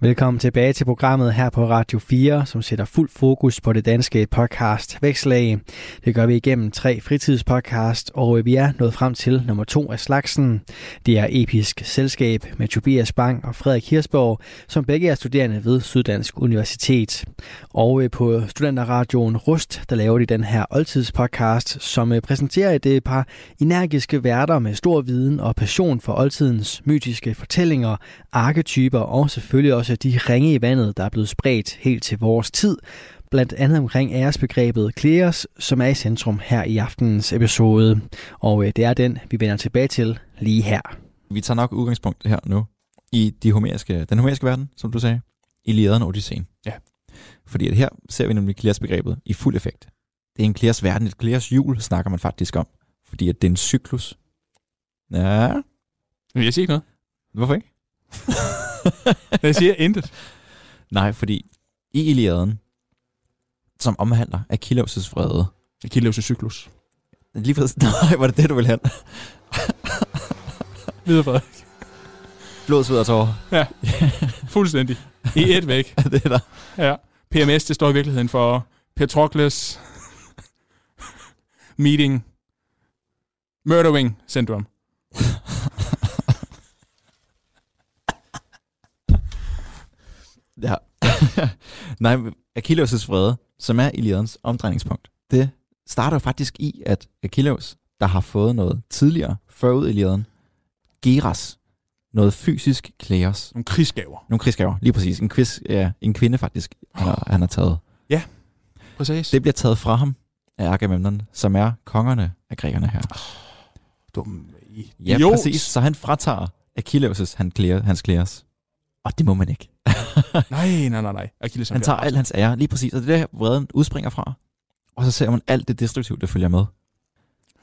Velkommen tilbage til programmet her på Radio 4, som sætter fuld fokus på det danske podcast Vækslag. Det gør vi igennem tre fritidspodcast, og vi er nået frem til nummer to af slagsen. Det er Episk Selskab med Tobias Bang og Frederik Hirsborg, som begge er studerende ved Syddansk Universitet. Og øh, på Studenterradioen Rust, der laver de den her oldtidspodcast, som øh, præsenterer et øh, par energiske værter med stor viden og passion for oldtidens mytiske fortællinger, arketyper og selvfølgelig også også de ringe i vandet, der er blevet spredt helt til vores tid, blandt andet omkring æresbegrebet Kleos, som er i centrum her i aftenens episode. Og øh, det er den, vi vender tilbage til lige her. Vi tager nok udgangspunkt her nu i de homeriske, den homeriske verden, som du sagde, i Lederen og Odysseen. Ja. Fordi at her ser vi nemlig Kleos-begrebet i fuld effekt. Det er en Kleos verden, et Kleos jul snakker man faktisk om, fordi at det er en cyklus. Ja. Men jeg siger ikke noget. Hvorfor ikke? jeg siger intet. Nej, fordi i Iliaden, som omhandler Achilles' vrede. Achilles' cyklus. Lige præcis. Nej, var det det, du ville have? Videre, Frederik. Blod, sved og tårer. Ja, fuldstændig. I et væk. det er der. Ja. PMS, det står i virkeligheden for Patroclus Meeting Murdering Syndrome. Ja. Nej, Achilles' vrede, som er Iliadens omdrejningspunkt, det starter faktisk i, at Achilles, der har fået noget tidligere, forud Iliaden, Geras, noget fysisk klæres. Nogle krigsgaver. Nogle krigsgaver, lige præcis. En, quiz, ja, en kvinde faktisk, han har, han har taget. Ja, præcis. Det bliver taget fra ham af Agamemnon, som er kongerne af grækerne her. Oh, dum Ja, jo. præcis. Så han fratager Achilles' han klæder, hans klæres. Og det må man ikke. nej, nej, nej, nej. Achilles, han tager al hans ære, lige præcis. Og det er der, vreden udspringer fra. Og så ser man alt det destruktive, der følger med.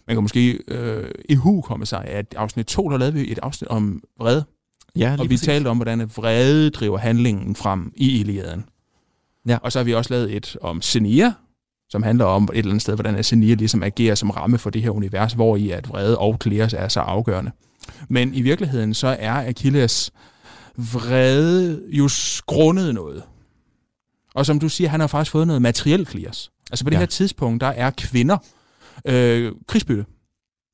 Man kan måske øh, i hu komme sig, at afsnit 2, der lavede vi et afsnit om vrede. Ja, og vi præcis. talte om, hvordan vrede driver handlingen frem i Iliaden. Ja. Og så har vi også lavet et om Senia, som handler om et eller andet sted, hvordan Senia ligesom agerer som ramme for det her univers, hvor i at vrede og Kleos er så afgørende. Men i virkeligheden så er Achilles vrede jo grundet noget. Og som du siger, han har faktisk fået noget materiel Kleos. Altså på det ja. her tidspunkt, der er kvinder øh, krigsbytte.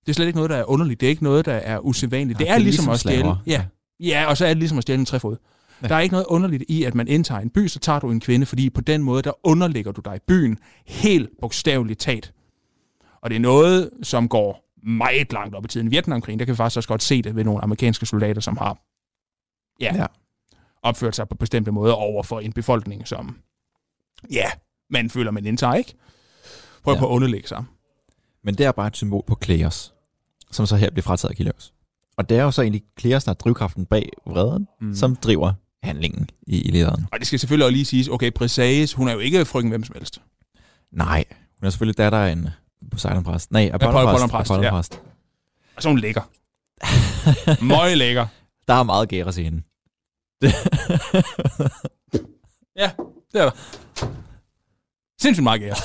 Det er slet ikke noget, der er underligt. Det er ikke noget, der er usædvanligt. Ja, det, er det ligesom, ligesom at stjæle. Ja. ja, og så er det ligesom at stjæle en træfod. Ja. Der er ikke noget underligt i, at man indtager en by, så tager du en kvinde, fordi på den måde, der underlægger du dig byen helt bogstaveligt talt. Og det er noget, som går meget langt op i tiden. Vietnamkrigen, der kan vi faktisk også godt se det ved nogle amerikanske soldater, som har ja, ja. opført sig på bestemte måder over for en befolkning, som ja, man føler, man indtager, ikke? Prøv ja. på at underlægge sig. Men det er bare et symbol på Kleos, som så her bliver frataget Achilles. Og det er jo så egentlig Kleos, der er drivkraften bag vreden, mm. som driver handlingen i, i lederen. Og det skal selvfølgelig også lige siges, okay, Briseis, hun er jo ikke frygten hvem som helst. Nej, hun er selvfølgelig datter af en Poseidon-præst. Nej, Apollon-præst. Apollon ja. Og så hun lækker. Møg lækker. Der er meget gæres i hende. ja, det er der. Sindssygt meget gære.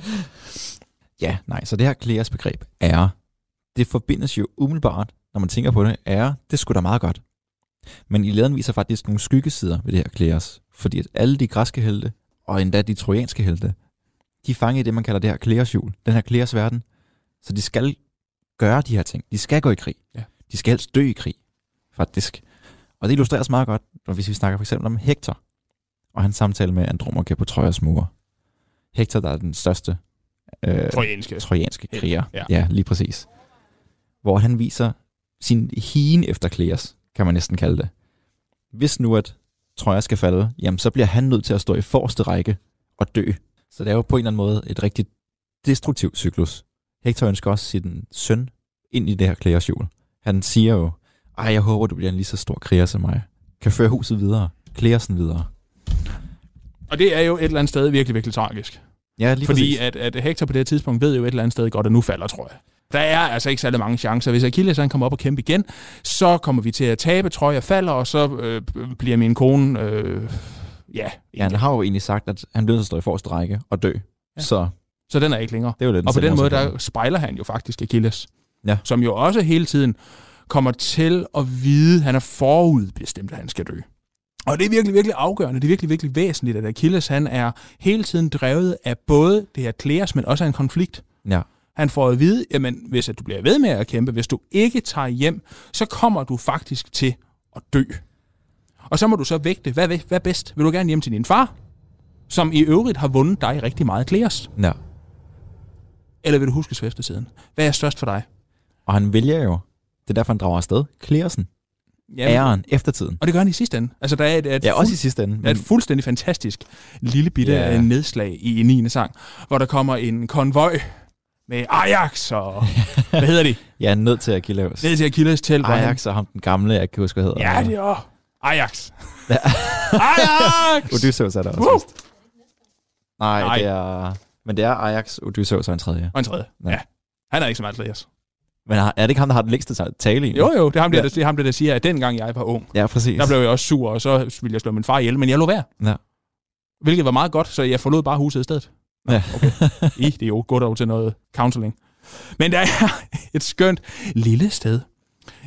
ja, nej, så det her Kleas begreb er, det forbindes jo umiddelbart, når man tænker på det, er, det skulle da meget godt. Men i lederen viser faktisk nogle skyggesider ved det her Kleos, fordi at alle de græske helte, og endda de trojanske helte, de er fanget i det, man kalder det her Kleos-hjul, den her Kleos verden. Så de skal gøre de her ting. De skal gå i krig. Ja. De skal helst dø i krig, faktisk. Og det illustreres meget godt, hvis vi snakker for eksempel om Hector, og hans samtale med Andromache på Trojas mure. Hector, der er den største øh, trojanske, trojanske kriger. Ja. ja, lige præcis. Hvor han viser sin hien efter Kleos, kan man næsten kalde det. Hvis nu, at Troja skal falde, jamen så bliver han nødt til at stå i forreste række og dø. Så det er jo på en eller anden måde et rigtig destruktivt cyklus. Hector ønsker også sin søn ind i det her Kleos Han siger jo, ej, jeg håber, du bliver en lige så stor kriger som mig. Kan føre huset videre. Kleosen videre. Og det er jo et eller andet sted virkelig, virkelig tragisk. Ja, lige Fordi at, at Hector på det her tidspunkt ved jo et eller andet sted godt, at nu falder, tror jeg. Der er altså ikke særlig mange chancer. Hvis Achilles han kommer op og kæmpe igen, så kommer vi til at tabe, tror jeg falder, og så øh, bliver min kone øh, ja, Ja, han har jo egentlig sagt, at han nødt til at stå i forreste række og dø. Ja. Så så den er ikke længere. det er jo lidt Og på den måde, der spejler han jo faktisk Achilles. Ja. Som jo også hele tiden kommer til at vide, at han er forudbestemt, at han skal dø. Og det er virkelig, virkelig afgørende. Det er virkelig, virkelig væsentligt, at Achilles han er hele tiden drevet af både det her klæres, men også af en konflikt. Ja. Han får at vide, jamen hvis at du bliver ved med at kæmpe, hvis du ikke tager hjem, så kommer du faktisk til at dø. Og så må du så vægte, hvad, hvad er bedst? Vil du gerne hjem til din far, som i øvrigt har vundet dig rigtig meget klæres? ja. Eller vil du huske siden? Hvad er størst for dig? Og han vælger jo, det er derfor, han drager afsted, Klærsen, Jamen, æren, eftertiden. Og det gør han i sidste ende. Altså, der er et, et, Ja, også i sidste ende. der er et fuldstændig fantastisk lille bitte Ja. yeah. nedslag i 9. sang, hvor der kommer en konvoj med Ajax og... hvad hedder de? Er nødt til Achilles. Ned til Achilles han- Ajax og ham den gamle, jeg kan huske, hvad hedder. Ja, det er. Ajax. Ja. Ajax! Odysseus er der også. Vist. Nej, Nej. det er... Men det er Ajax, Odysseus og en tredje. Og en tredje. Ja. Ja. ja. Han er ikke så meget Elias. Men er det ikke ham, der har den længste tale egentlig? Jo, jo, det er ham, der, Ja. det er ham, der, der siger, at dengang jeg var ung, Ja, præcis. der blev jeg også sur, og så ville jeg slå min far ihjel, men jeg lå være. Ja. Hvilket var meget godt, så jeg forlod bare huset i stedet. Ja. I, det er jo godt over til noget counseling. Men der er et skønt lille sted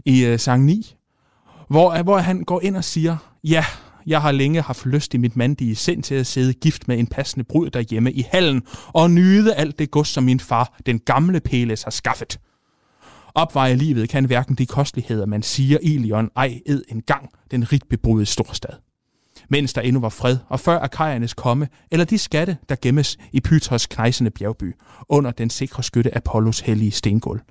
i uh, sang 9, hvor, hvor han går ind og siger, ja, jeg har længe haft lyst i mit mandige sind til at sidde gift med en passende brud derhjemme i hallen og nyde alt det gods, som min far, den gamle Peles, har skaffet. Opveje livet kan hverken de kosteligheder, man siger Ilion, ej ed en gang den rigt beboede storstad. Mens der endnu var fred, og før Akajernes komme, eller de skatte, der gemmes i Pythos knejsende bjergby, under den sikre skytte Apollos hellige stengulv.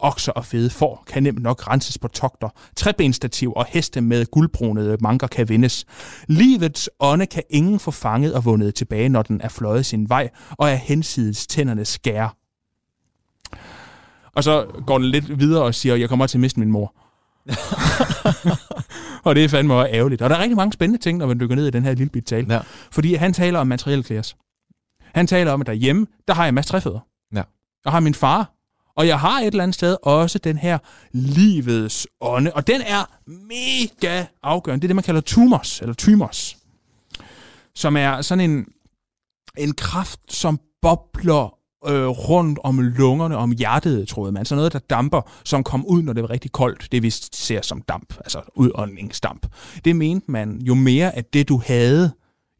Okser og fede får kan nemt nok renses på togter. Trebenstativ og heste med guldbrunede manker kan vindes. Livets ånde kan ingen få fanget og vundet tilbage, når den er fløjet sin vej, og er hensides tænderne skære. Og så går den lidt videre og siger, jeg kommer til at miste min mor. og det er fandme også ærgerligt. Og der er rigtig mange spændende ting, når man dykker ned i den her lille bit tale. Ja. Fordi han taler om materielle klæres. Han taler om, at derhjemme, der har jeg en masse træfødder. Ja. Jeg har min far, og jeg har et eller andet sted også den her livets ånde. Og den er mega afgørende. Det er det, man kalder tumors, eller tymos. Som er sådan en, en kraft, som bobler øh, rundt om lungerne, om hjertet, troede man. Så noget, der damper, som kom ud, når det var rigtig koldt. Det vi ser som damp, altså udåndingsdamp. Det mente man, jo mere af det, du havde,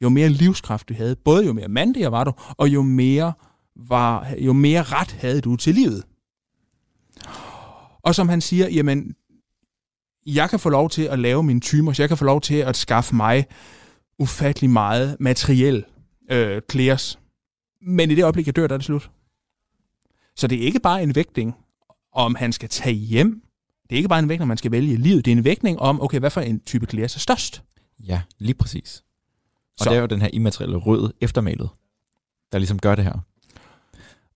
jo mere livskraft du havde, både jo mere mandig var du, og jo mere, var, jo mere ret havde du til livet. Og som han siger, jamen, jeg kan få lov til at lave mine timer, jeg kan få lov til at skaffe mig ufattelig meget materiel øh, klæres. Men i det øjeblik, jeg dør, der er det slut. Så det er ikke bare en vægtning, om han skal tage hjem. Det er ikke bare en vægtning, om man skal vælge livet. Det er en vægtning om, okay, hvad for en type klæres er størst. Ja, lige præcis. Og Så. det er jo den her immaterielle rød eftermalet, der ligesom gør det her.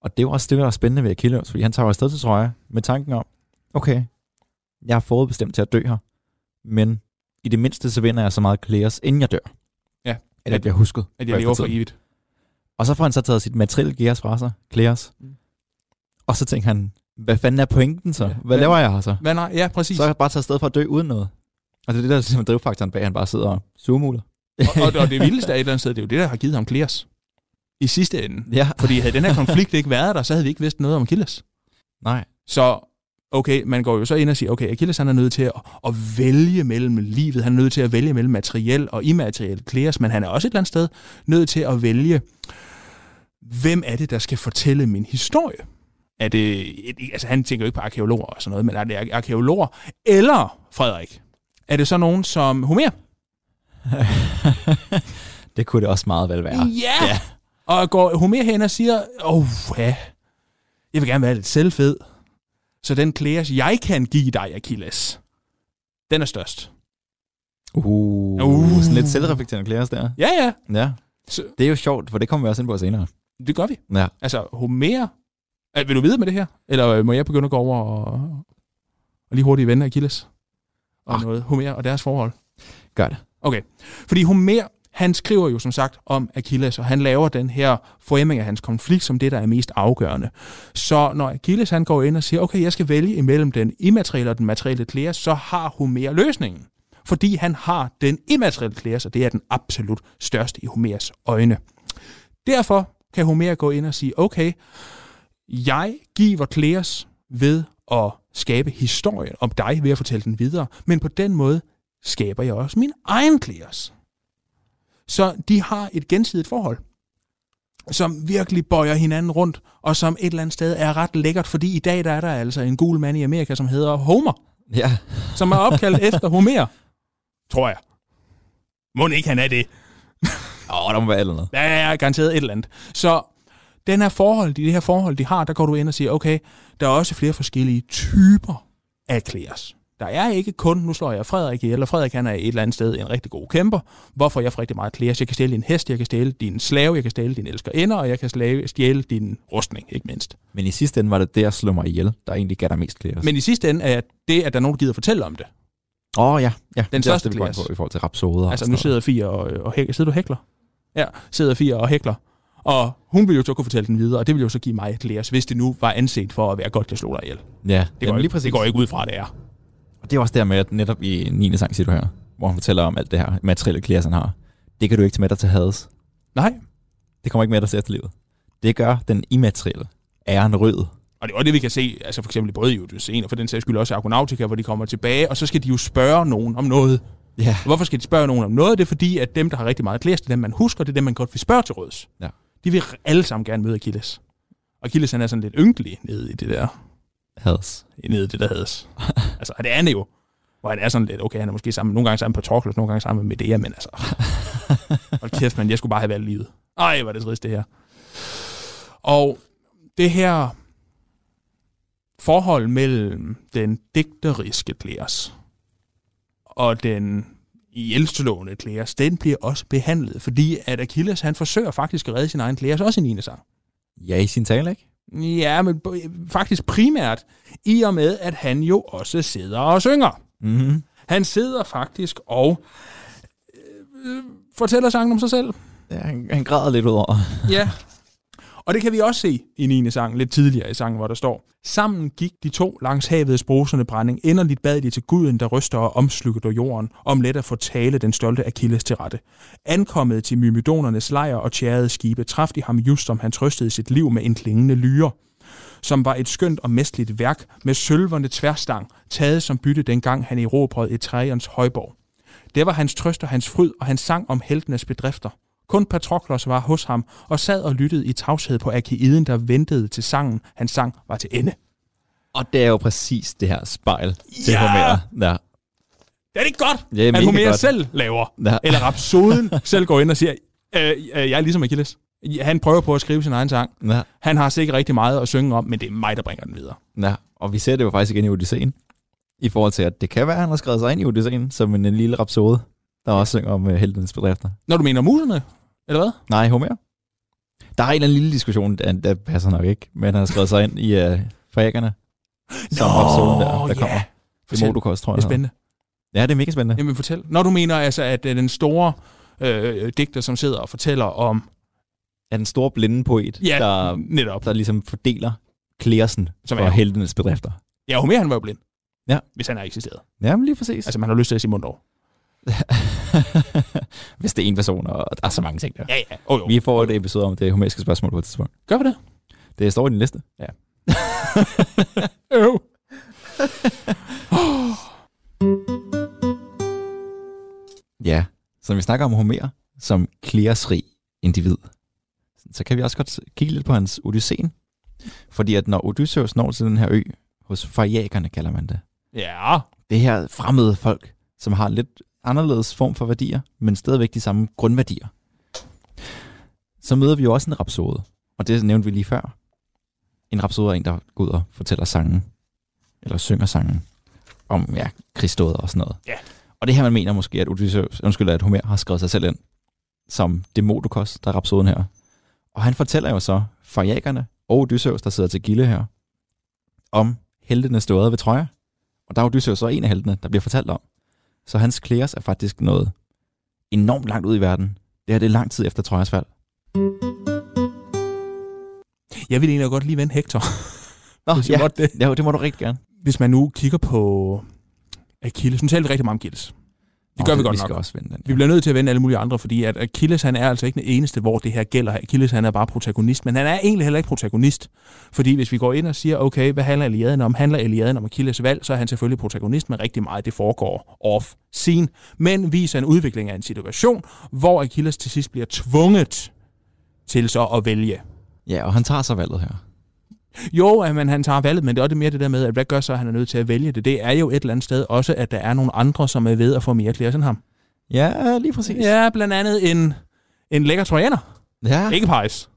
Og det er jo også det, der er spændende ved Achilles, fordi han tager afsted til Troja med tanken om, okay, jeg er forudbestemt til at dø her, men i det mindste så vinder jeg så meget klæres, inden jeg dør. Ja. At jeg bliver husket. At jeg lever for evigt. Og så får han så taget sit materielle gears fra sig, klæres. Mm. Og så tænker han, hvad fanden er pointen så? Ja. Hvad Hvad- laver jeg her så? Hvad nej? Ja, præcis. Så er jeg bare taget afsted for at dø uden noget. Og det er det, der er simpelthen drivfaktoren bag, han bare sidder og surmuler. og, og, og det vildeste er et eller andet sted, det er jo det, der har givet ham klæres. I sidste ende. Ja. Fordi havde den her konflikt ikke været der, så havde vi ikke vidst noget om Achilles. Nej. Så okay, man går jo så ind og siger, okay, Achilles han er nødt til at, at vælge mellem livet, han er nødt til at vælge mellem materiel og immateriel klæres, men han er også et eller andet sted nødt til at vælge, hvem er det, der skal fortælle min historie? Er det, altså han tænker jo ikke på arkeologer og sådan noget, men er det arkeologer? Eller, Frederik, er det så nogen som Homer? det kunne det også meget vel være. Ja! ja. Og går Homer hen og siger, åh, oh, ja, jeg vil gerne være lidt selvfed, så den klæres, jeg kan give dig, Achilles, den er størst. Uh, Uh. Sådan lidt selvreflekterende klæres der. Ja, ja, Ja. Så- Det er jo sjovt, for det kommer vi også ind på senere. det gør vi. Ja. Altså, Homer, er, vil du videre med det her? Eller øh, må jeg begynde at gå over og, og lige hurtigt vende Achilles? Og Ah. noget Homer og deres forhold? Gør det. Okay, fordi Homer, han skriver jo som sagt om Achilles, og han laver den her foremming af hans konflikt som det, der er mest afgørende. Så når Achilles han går ind og siger, okay, jeg skal vælge imellem den immaterielle og den materielle klæder, så har Homer løsningen. fordi han har den immaterielle klæder, så det er den absolut største i Homers øjne. Derfor kan Homer gå ind og sige, okay, jeg giver Kleos ved at skabe historien om dig ved at fortælle den videre, men på den måde skaber jeg også min egen Kleos. Så de har et gensidigt forhold, som virkelig bøjer hinanden rundt, og som et eller andet sted er ret lækkert, fordi i dag der er der altså en gul mand i Amerika, som hedder Homer, Ja. som er opkaldt efter Homer. Tror jeg. Må ikke han er det? Åh, oh, der må være eller noget. Ja, ja, ja, garanteret et eller andet. Så den her forhold, de, det her forhold, de har, der går du ind og siger, okay, der er også flere forskellige typer af Kleos. Der er ikke kun, nu slår jeg Frederik ihjel, og Frederik han er et eller andet sted en rigtig god kæmper. Hvorfor jeg får rigtig meget Kleos? Jeg kan stjæle din hest, jeg kan stjæle din slave, jeg kan stjæle din elskerinde, og jeg kan slave, stjæle din rustning, ikke mindst. Men i sidste ende var det det at slå mig ihjel, der egentlig gav dig mest klæder. Men i sidste ende er det, at der er nogen, der gider fortælle om det. Åh oh, ja, ja. Den det er også det, vi går ind på i forhold til rapsoder. Altså nu sidder Fie og, og hækler. Sidder du hækler? Ja, sidder Fie og hækler. Og hun vil jo så kunne fortælle den videre, og det vil jo så give mig Kleos, hvis det nu var anset for at være godt, jeg slog dig ihjel. Det. Ja, går, Jamen, ikke, lige præcis. det går ikke ud fra, det er. Og det er også der med, at netop i 9. sang, siger du her, hvor han fortæller om alt det her materielle klæder, han har. Det kan du ikke tage med dig til hades. Nej, Det kommer ikke med dig til efterlivet. Det gør den immaterielle æren rød. Og det er også det, vi kan se, altså for eksempel både i Odysseen, og for den sags skyld også i Argonautica, hvor de kommer tilbage, og så skal de jo spørge nogen om noget. Ja. Hvorfor skal de spørge nogen om noget? Det er fordi, at dem, der har rigtig meget klæs, det er dem, man husker, det er dem, man godt vil spørge til råds. Ja. De vil alle sammen gerne møde Achilles. Og Achilles, han er sådan lidt ynkelig nede i det der, Hades. nede i det der hades. altså, og det er han jo. Hvor han er sådan lidt, okay, han er måske sammen, nogle gange sammen på Patroklos, nogle gange sammen med Medea, men altså, hold kæft, man, jeg skulle bare have valgt livet. Ej, hvor er det trist, det her. Og det her forhold mellem den digteriske Kleos og den ihjelslående Kleos, den bliver også behandlet, fordi at Achilles, han forsøger faktisk at redde sin egen Kleos, også i 9. sang. Ja, i sin tale, ikke? Ja, men faktisk primært i og med, at han jo også sidder og synger. Mm-hmm. Han sidder faktisk og øh, fortæller sangen om sig selv. Ja, han, han græder lidt ud over. Ja. Og det kan vi også se i 9. sang, lidt tidligere i sangen, hvor der står, Sammen gik de to langs havets brusende brænding. Enderligt bad de til guden, der ryster og omslukker jorden, om let at få tale den stolte Achilles til rette. Ankommet til myrmidonernes lejr og tjærede skibe, traf de ham just som han trøstede sit liv med en klingende lyre som var et skønt og mestligt værk med sølverne tværstang, taget som bytte dengang han erobrede et højborg. Det var hans trøst og hans fryd, og han sang om heltenes bedrifter. Kun Patroklos var hos ham og sad og lyttede i tavshed på Akeiden, der ventede til sangen, han sang var til ende. Og det er jo præcis det her spejl til Ja! Homer. Ja. Det er det godt, Det er at Homer godt. selv laver. Ja. Eller Rhapsoden selv går ind og siger, øh, øh, jeg er ligesom Achilles. Han prøver på at skrive sin egen sang. Ja. Han har sikkert rigtig meget at synge om, men det er mig, der bringer den videre. ja. Og vi ser det jo faktisk igen i Odysseen. I forhold til, at det kan være, at han har skrevet sig ind i Odysseen som en, en lille rapsode, der også synger om uh, bedrifter. Når du mener muserne, eller hvad? Nej, Homer. Der er en eller anden lille diskussion, der, der passer nok ikke, men han har skrevet sig ind i uh, frækkerne. Som rapsoden der, der kommer. Fortæl. Demodokos, tror Det jeg. er spændende. Ja, det er mega spændende. Jamen fortæl. Når du mener altså, at øh, den store øh, digter, som sidder og fortæller om... Er den store blinde poet, Ja, der, netop. der ligesom fordeler klærsen Som for er- heltenes bedrifter. Ja, Homer han var jo blind. Ja. Hvis han har eksisteret. Ja, men lige præcis. Altså, man har lyst til at sige mund over. Hvis det er en person, og der er så mange ting der. Ja, ja. Oh, jo. Vi får et episode om det homeriske spørgsmål på et tidspunkt. Gør vi det? Det står i din liste. Øv. Ja, så når vi snakker om Homer som klæresrig individ, så kan vi også godt kigge lidt på hans Odysseen. Fordi at når Odysseus når til den her ø, hos fariakerne kalder man det, Ja. det her fremmede folk, som har lidt anderledes form for værdier, men stadigvæk de samme grundværdier. Så møder vi jo også en rapsode, og det nævnte vi lige før. En rapsode er en, der går ud og fortæller sangen, eller synger sangen, om ja, krigsdåder og sådan noget. Ja. Og det her, man mener måske, at Odysseus, undskyld, at Homer har skrevet sig selv ind, som Demodokos, der er rapsoden her. Og han fortæller jo så fariakerne og Odysseus, der sidder til gilde her, om heltene stået ved Troja. Og der er Odysseus så en af heltene, der bliver fortalt om. Så hans Kleos er faktisk noget enormt langt ud i verden. Det her det er lang tid efter Trojas fald. Jeg vil egentlig godt lige vende Hector. Nå, ja, måtte det. ja, det må du rigtig gerne. Hvis man nu kigger på Achilles. Nu taler vi rigtig meget om Achilles. Det gør vi godt vi nok. skal også vinde den. Vi bliver nødt til at vende alle mulige andre, fordi at Achilles han er altså ikke den eneste, hvor det her gælder. Achilles han er bare protagonist, men han er egentlig heller ikke protagonist. Fordi hvis vi går ind og siger, okay, hvad handler Eliaden om? Handler Eliaden om Achilles valg, så er han selvfølgelig protagonist, men rigtig meget det foregår off scene. Men viser en udvikling af en situation, hvor Achilles til sidst bliver tvunget til så at vælge. Ja, og han tager så valget her. Jo, at man, han tager valget, men det er også mere det der med, at hvad gør så, at han er nødt til at vælge det? Det er jo et eller andet sted også, at der er nogle andre, som er ved at få mere klæder end ham. Ja, lige præcis. Ja, blandt andet en, en lækker trojaner. ja. Ikke Pejs.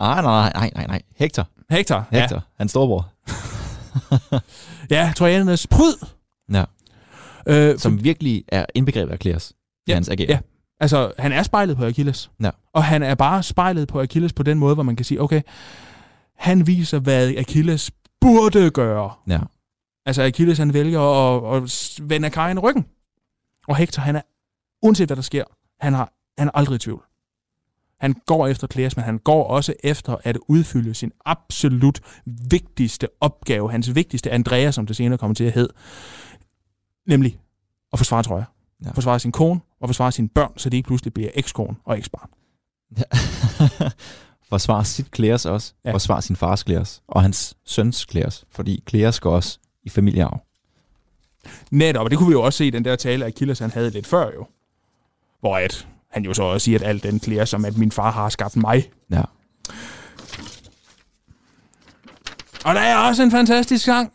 Ah, nej, nej, nej, nej. Hector. Hector. Hector. Ja. Hans storebror. Ja, ja trojanernes pryd. Ja. Øh, Som virkelig er indbegrebet af Kleos. Ja. Hans ageren. ja. Altså, han er spejlet på Achilles. Ja. Og han er bare spejlet på Achilles på den måde, hvor man kan sige, okay, han viser, hvad Achilles burde gøre. ja. Altså, Achilles, han vælger at, at vende Karin ryggen. Og Hector, han er, uanset hvad der sker, han, har, han er aldrig i tvivl. Han går efter Kleos, men han går også efter at udfylde sin absolut vigtigste opgave, hans vigtigste Andrea, som det senere kommer til at hedde, nemlig at forsvare Troja. Ja. Forsvare sin kone og forsvare sine børn, så de ikke pludselig bliver ekskone og eksbarn. Forsvar sit Kleos også. Ja. Ja. Forsvar sin fars Kleos. Og hans søns Kleos. Fordi Kleos går også i familiearv. Netop, og det kunne vi jo også se i den der tale, Achilles han havde lidt før jo. Hvor at han jo så også siger, at alt den klæder som, at min far har skabt mig. Ja. Og der er også en fantastisk sang.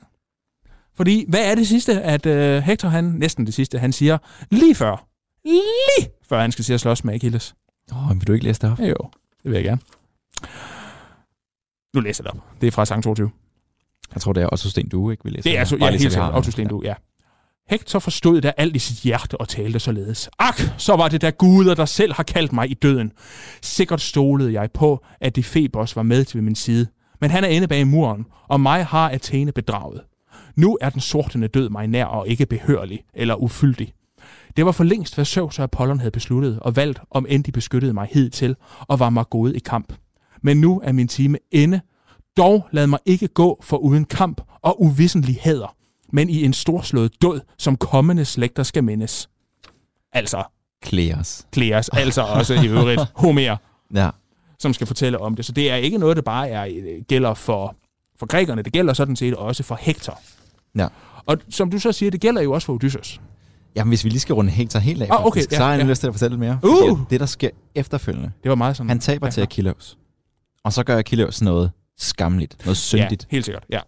Fordi, hvad er det sidste, at øh, Hector, han, næsten det sidste, han siger, lige før, lige før han skal sige at slås med Achilles. Åh, oh, vil du ikke læse det op? Ja, jo, det vil jeg gerne. Nu læser jeg det op. Det er fra sang 22. Jeg tror, det er Otto Sten Due, ikke? Vi læser Det er altså, ja, helt sikkert. Otto Sten du, ja. Hector forstod da alt i sit hjerte og talte således. Ak, så var det der guder, der selv har kaldt mig i døden. Sikkert stolede jeg på, at de Febos var med til min side. Men han er inde bag muren, og mig har Athene bedraget. Nu er den sortende død mig nær og ikke behørlig eller ufyldig. Det var for længst, hvad Zeus og Apollon havde besluttet og valgt, om end de beskyttede mig hidtil og var mig gode i kamp. Men nu er min time ende. Dog lad mig ikke gå for uden kamp og uvissentlig hæder, men i en storslået død, som kommende slægter skal mindes. Altså, Kleos. Kleos, altså også i øvrigt Homer, Ja. som skal fortælle om det. Så det er ikke noget, der bare er, øh, gælder for, for grækerne, det gælder sådan set også for Hector. Ja. Og som du så siger, det gælder jo også for Odysseus. Jamen, hvis vi lige skal runde Hector helt af, Ah, okay, faktisk, ja, så har jeg ja. lyst til at fortælle lidt mere. Uh! Det, der sker efterfølgende, Det var meget sådan... han taber ja. til Achilles. Og så gør Achilles noget skamligt, noget syndigt. Ja, helt sikkert, ja.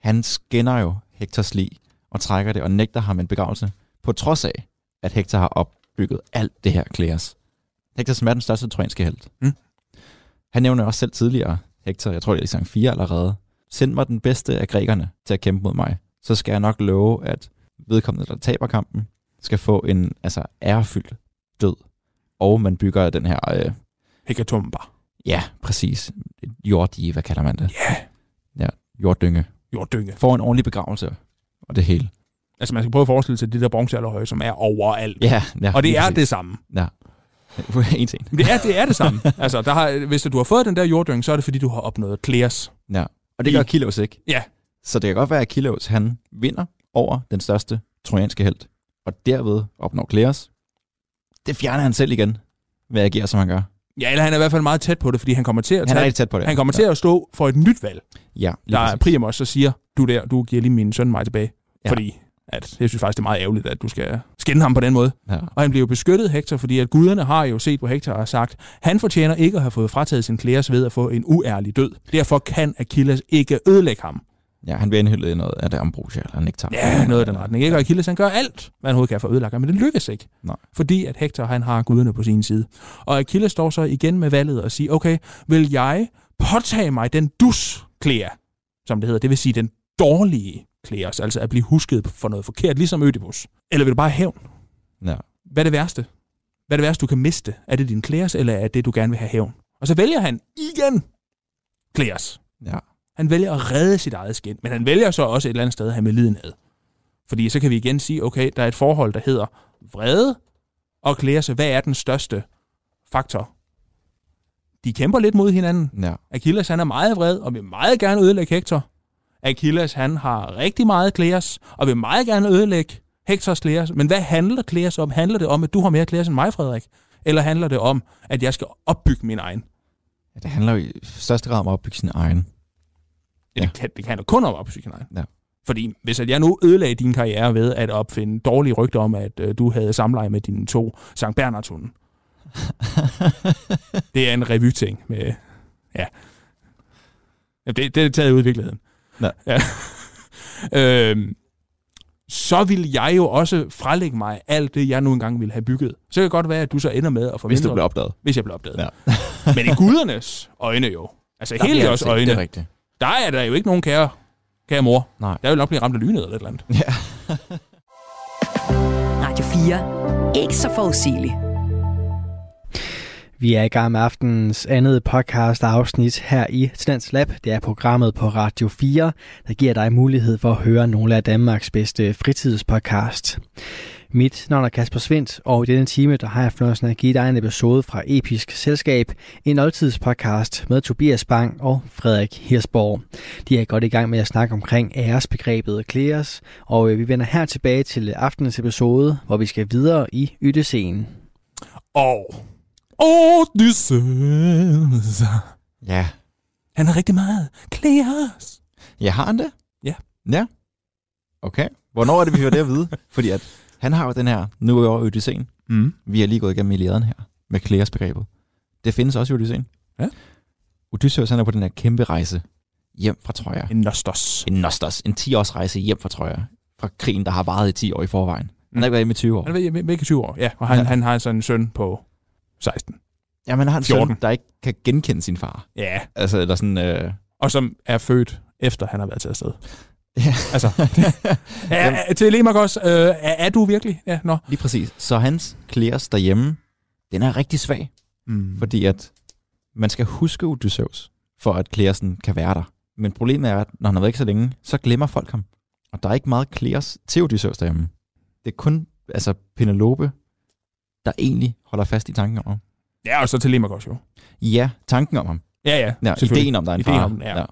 Han skinner jo Hektors lig og trækker det og nægter ham en begravelse, på trods af, at Hector har opbygget alt det her Kleos. Hector som er den største trojanske held. Mm. Han nævner også selv tidligere, Hector, jeg tror det er i sang 4 allerede, send mig den bedste af grækerne til at kæmpe mod mig. Så skal jeg nok love, at vedkommende, der taber kampen, skal få en altså, ærefyldt død. Og man bygger den her, øh, Hekatomba. Ja, præcis, jordige, hvad kalder man det? Ja. Ja, jorddynge. Jorddynge. Får en ordentlig begravelse, og det hele. Altså man skal prøve at forestille sig det der bronzealderhøje, som er overalt. Ja, ja. Og det er præcis. det samme. Ja. en ting. Det er det, er det samme. altså, der har, hvis du har fået den der jorddynge, så er det fordi, du har opnået Kleos. Ja. Og det gør Achilles ikke. Ja. Så det kan godt være, at Achilles, han vinder over den største trojanske held, og derved opnår Kleos. Det fjerner han selv igen, ved at agere, som han gør. Ja, eller han er i hvert fald meget tæt på det, fordi han kommer til at, Han er tage, tæt på det. han kommer til at stå for et nyt valg. Ja, Der er præcis. Priamos, så siger, du der, du giver lige min søn mig tilbage. Ja. Ja. Fordi at, jeg synes faktisk, det er meget ærgerligt, at du skal skænde ham på den måde. Ja. Og han bliver jo beskyttet, Hector, fordi at guderne har jo set på Hector og har sagt, han fortjener ikke at have fået frataget sin klæres ved at få en uærlig død. Derfor kan Achilles ikke ødelægge ham. Ja, han bliver indhyldet i noget af det ambrosia eller nektar. Ja, noget i den retning. Ikke? Og Achilles han gør alt, hvad han overhovedet kan for ham, men det lykkes ikke. Nej. Fordi at Hector han har guderne på sin side. Og Achilles står så igen med valget og siger, okay, vil jeg påtage mig den dus Klea, som det hedder, det vil sige den dårlige Kleos, altså at blive husket for noget forkert, ligesom Ødipus. Eller vil du bare hævn? Ja. Hvad er det værste? Hvad er det værste, du kan miste? Er det din Kleos, eller er det, du gerne vil have hævn? Og så vælger han igen Kleos. ja. Han vælger at redde sit eget skin, men han vælger så også et eller andet sted at have med lidenhed. Fordi så kan vi igen sige, okay, der er et forhold, der hedder vrede og Kleos. Hvad er den største faktor? De kæmper lidt mod hinanden. ja. Achilles han er meget vred, og vil meget gerne ødelægge Hector. Achilles han har rigtig meget Kleos, og vil meget gerne ødelægge Hektors Kleos. Men hvad handler Kleos om? Handler det om, at du har mere Kleos end mig, Frederik? Eller handler det om, at jeg skal opbygge min egen? Ja, det handler jo i største grad om at opbygge sin egen. Ja. Det, kan, det handler kun om at. Ja. Fordi hvis at jeg nu ødelagde din karriere ved at opfinde dårlige rygter om, at øh, du havde samleje med dine to Sankt Bernhards hunde. det er en revy-ting med... Ja. det, det er taget ud i virkeligheden. Ja. ja. øhm, så vil jeg jo også frelægge mig alt det, jeg nu engang ville have bygget. Så kan det godt være, at du så ender med at få Hvis du bliver opdaget. Hvis jeg bliver opdaget. Ja. Men i gudernes øjne jo. Altså Der Helios altså- øjne. Det er rigtigt. Der er der jo ikke nogen kære, kære mor. Nej. Der vil nok blive ramt af lynet eller et eller andet. Ja. Radio 4. Ikke så forudsigeligt. Vi er i gang med aftenens andet podcast afsnit her i Tendens Lab. Det er programmet på Radio 4, der giver dig mulighed for at høre nogle af Danmarks bedste fritidspodcast. Mit navn er Kasper Svendt, og i denne time der har jeg fornøjelsen af at give dig en episode fra Episk Selskab, en oldtidspodcast med Tobias Bang og Frederik Hirsborg. De er godt i gang med at snakke omkring æresbegrebet Kleos, og øh, vi vender her tilbage til aftenens episode, hvor vi skal videre i Yttescenen. Og Odysseus. Ja. Han har rigtig meget. Kleos. Ja, har han det? Ja. Ja. Okay. Hvornår er det, vi hører det at vide? Fordi at han har jo den her, nu er jeg over i Odysseen. Mm. Vi har lige gået igennem Iliaden her, med Kleos begrebet. Det findes også i Odysseen. Ja. Odysseus han er på den her kæmpe rejse hjem fra Troja. En Nostos. En Nostos, en 10-års rejse hjem fra Troja. Fra krigen, der har varet i 10 år i forvejen. Han har ikke været hjemme i 20 år. Han er væk- væk i 20 år, ja. Og han, ja. han har så en søn på 16. Ja, men han har en 14. søn, der ikke kan genkende sin far. Ja. Altså, eller sådan... Øh... Og som er født efter han har været til afsted. Ja. Altså, ja, ja, til Lemakos, øh, er, er du virkelig? Ja, nå. Lige præcis. Så hans Kleos derhjemme, den er rigtig svag. Mm. Fordi at man skal huske Odysseus, for at Kleosen kan være der. Men problemet er, at når han har været ikke så længe, så glemmer folk ham. Og der er ikke meget Kleos til Odysseus derhjemme. Det er kun altså Penelope, der egentlig holder fast i tanken om ham. Ja, og så til Lemakos jo. Ja, tanken om ham. Ja, ja. Ja, ideen om, der er en Ideen far. om, ja.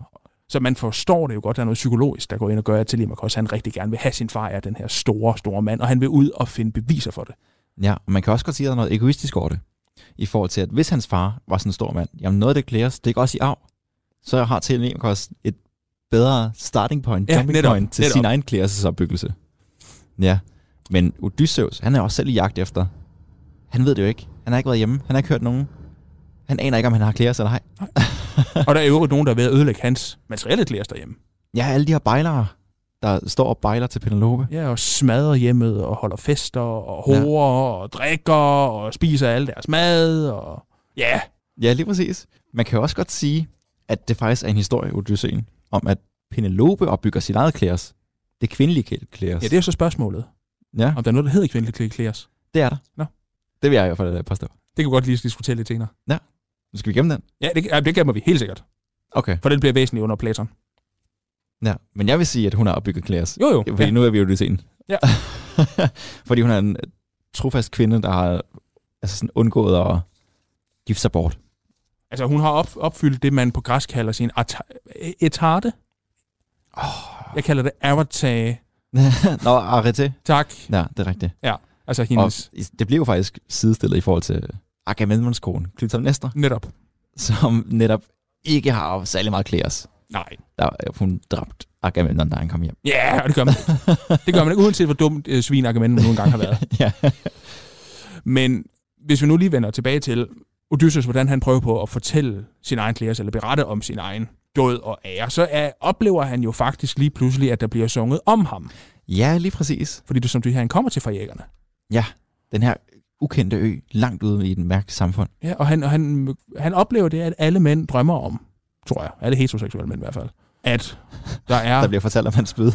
Så man forstår det jo godt, der er noget psykologisk, der går ind og gør, at Telemachos han rigtig gerne vil have sin far er den her store, store mand, og han vil ud og finde beviser for det. Ja, og man kan også godt sige, at der er noget egoistisk over det. I forhold til, at hvis hans far var sådan en stor mand, jamen noget af det klæres, det er også i arv. Så har Telemachos et bedre starting point, Ja, jumping netop, point til netop. sin egen klæresopbyggelse. Ja, men Odysseus, han er også selv i jagt efter. Han ved det jo ikke. Han har ikke været hjemme. Han har ikke hørt nogen. Han aner ikke, om han har klæres eller ej. Og der er jo nogen, der er ved at ødelægge hans materielle klæder derhjemme. Ja, alle de her bejlere, der står og bejler til Penelope. Ja, og smadrer hjemmet, og holder fester, og horer, ja. og drikker, og spiser alle deres mad, og ja, Ja, lige præcis. Man kan jo også godt sige, at det faktisk er en historie Odysseen, om at Penelope opbygger sit eget klæres. Det kvindelige klæres. ja, det er så spørgsmålet. ja, Om der er noget, der hedder kvindelige klæder. det er der. Nå. Det vil jeg i hvert fald påstå. Det kan vi godt lige diskutere lidt senere. Nu skal vi gennem den. Ja, det, ja, det gemmer vi helt sikkert. Okay. For den bliver væsentlig under Platon. Ja, men jeg vil sige, at hun har opbygget klæres. Jo, jo. Fordi Ja. nu er vi jo i scenen. Ja. Fordi hun er en trofast kvinde, der har altså sådan undgået at gifte sig bort. Altså, hun har op, opfyldt det, man på græsk kalder sin etarte. Oh. Jeg kalder det avatar. Nå, arrêté. Tak. Ja, det er rigtigt. Altså Og hendes... det bliver jo faktisk sidestillet i forhold til Agamemnons kone, Clytemnestra, Netop. som netop ikke har særlig meget klæres. Nej. Der er hun dræbt Agamemnon, da han kom hjem. Ja, og det gør man ikke. Det gør man ikke, uanset hvor dumt øh, svin Agamemnon nu engang har været. ja. Men hvis vi nu lige vender tilbage til Odysseus, hvordan han prøver på at fortælle sin egen klæres, eller berette om sin egen død og ære, så er, oplever han jo faktisk lige pludselig, at der bliver sunget om ham. ja, lige præcis. Fordi det som du her, han kommer til fra jægerne. Den her ukendte ø, langt ude i den mærkelige samfund. Ja, og han, og han, han oplever det, at alle mænd drømmer om, tror jeg, alle heteroseksuelle mænd i hvert fald, at der er, Der bliver fortalt om hans spyd.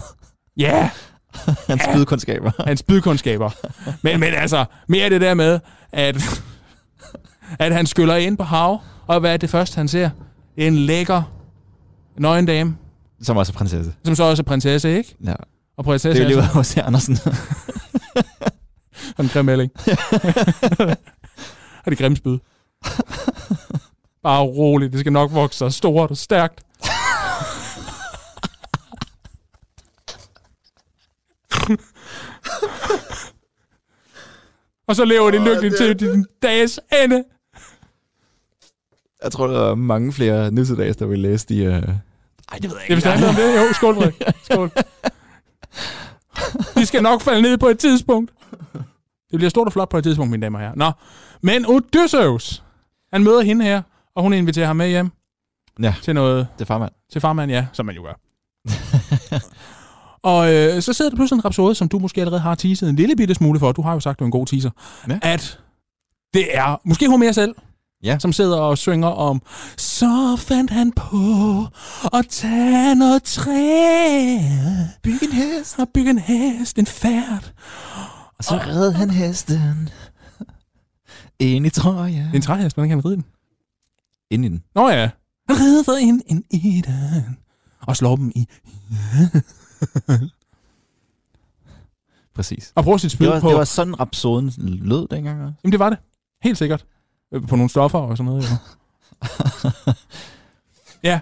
ja, hans Ja. spydkundskaber. hans bydkundskaber. Men, men altså, mere det der med, at, at han skyller ind på hav, og hvad er det første, han ser? En lækker nøgen dame, Som også er prinsesse. som så også er prinsesse, ikke? Ja. Og Det prinsesse er jo lige Andersen. så en grim melding. og det grimme spyd. Bare roligt, det skal nok vokse sig stort og stærkt. Og så lever de lykkeligt til din dages ende. Jeg tror, der er mange flere nussedags, der vil læse de... Uh... Ej, det ved jeg Det ikke. hvis der handler om det. Jo, skål, Frederik. Skål. De skal nok falde ned på et tidspunkt. Det bliver stort og flot på et tidspunkt, mine damer og herrer. Nå, men Odysseus, han møder hende her, og hun inviterer ham med hjem Ja, til noget, er farmand. til farmand, ja, som man jo gør. og øh, så sidder der pludselig en rapsode, som du måske allerede har teaset en lille bitte smule for. Du har jo sagt, du er en god teaser. Ja. At det er måske hun mere selv, Ja. som sidder og synger om, så fandt han på at tage noget træ, Byg en hest. og bygge en hest, en færd. Og så red han hesten. Ind i trøje. En træhest, hvordan kan han ride den? Ind i den. Nå ja. Han rider ind, ind i den, og slår dem i. Præcis. Og bruger sit spyd Det var, på... det var sådan, rapsoden lød dengang også. Jamen det var det. Helt sikkert. Øh, På nogle stoffer og sådan noget. Jo. ja,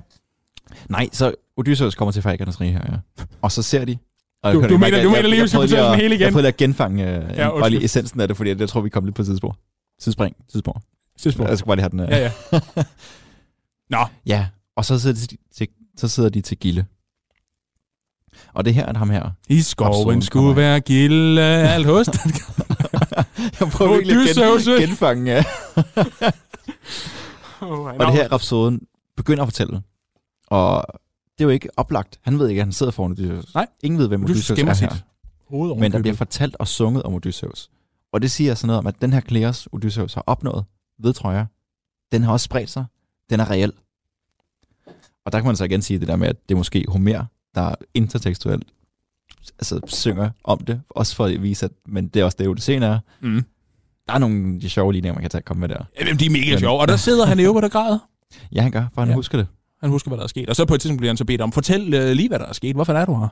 Nej, så Odysseus kommer til Falkernes rige her, ja. Og så ser de... Og Du- jeg- du jeg- mener- jeg- du jeg- mener lige, jeg vi skal prøvede fortælle at- den hele igen? Jeg prøvede at genfange uh, Ja, bare undskyld. lige essensen af det, fordi jeg tror, vi kom lidt på tidsspor. Tidsspring. Tidsspor. tidspunkt. Jeg skal bare lige have den. øh. Ja, ja. Nå, ja. Og så sidder, de til, så sidder de til Gilde. Og det her er ham her. i skoven skulle være gilde alt hos. Jeg prøver virkelig at gen, genfange. Ja. oh, Og det her rapsoden begynder at fortælle. Og det er jo ikke oplagt. Han ved ikke, at han sidder foran Odysseus. Nej. Ingen ved, hvem Odysseus skimmer er her. hoved Men der bliver fortalt og sunget om Odysseus. Og det siger sådan noget om, at den her Kleos, Odysseus har opnået ved trøjer, den har også spredt sig. Den er reel. Og der kan man så igen sige det der med, at det er måske Homer, der intertekstuelt altså, synger om det, også for at vise, at men det er også det, Odysseen er. Mm. Der er nogle de sjove linjer, man kan tage komme med der. Jamen, de er mega Men- sjove. Og der sidder han i øvrigt og græder. Ja, han gør, for han ja. husker det. Han husker, hvad der er sket. Og så på et tidspunkt bliver han så bedt om, fortæl øh, lige, hvad der er sket. Hvorfor er du her?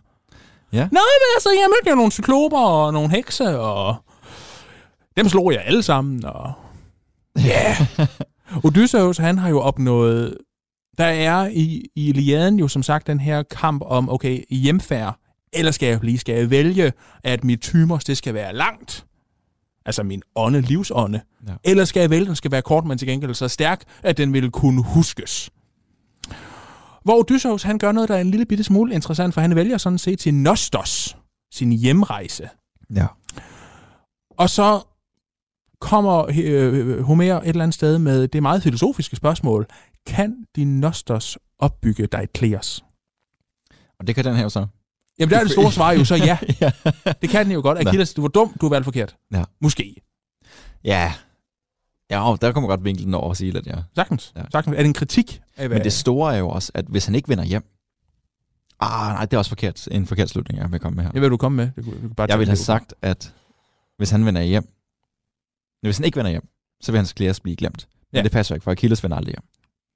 Ja. Nej, men altså, jeg mødte jo nogle cykloper og nogle hekse, og dem slog jeg alle sammen, og... Ja. Yeah. Odysseus, han har jo opnået... Der er i, i Iliaden jo som sagt den her kamp om, okay, hjemfærd, eller skal jeg blive, skal jeg vælge, at mit tymos, det skal være langt, altså min ånde, livsånde, Ja. eller skal jeg vælge, den skal være kort, men til gengæld så stærk, at den vil kunne huskes. Hvor Odysseus, han gør noget, der er en lille bitte smule interessant, for han vælger sådan set til Nostos, sin hjemrejse. Ja. Og så kommer øh, Homer et eller andet sted med det meget filosofiske spørgsmål. Kan din Nostos opbygge dig Kleos? Og det kan den her jo så. Jamen der er det store svar jo så ja. ja. Det kan den jo godt. Achilles, du var dum, du har valgt forkert. Ja. Måske. Ja. Ja, der kommer godt vinklen over at sige lidt, ja. Sagtens. Ja. Sagtens. Er det en kritik af, hvad... Men det store er jo også, at hvis han ikke vender hjem... Ah, nej, det er også forkert. En forkert slutning, jeg vil komme med her. Jeg vil du komme med. Det kunne, du bare Jeg vil have det. sagt, at hvis han vender hjem... Hvis han ikke vender hjem, så vil hans Kleos blive glemt. Men Ja. det passer ikke, for Achilles vender aldrig hjem.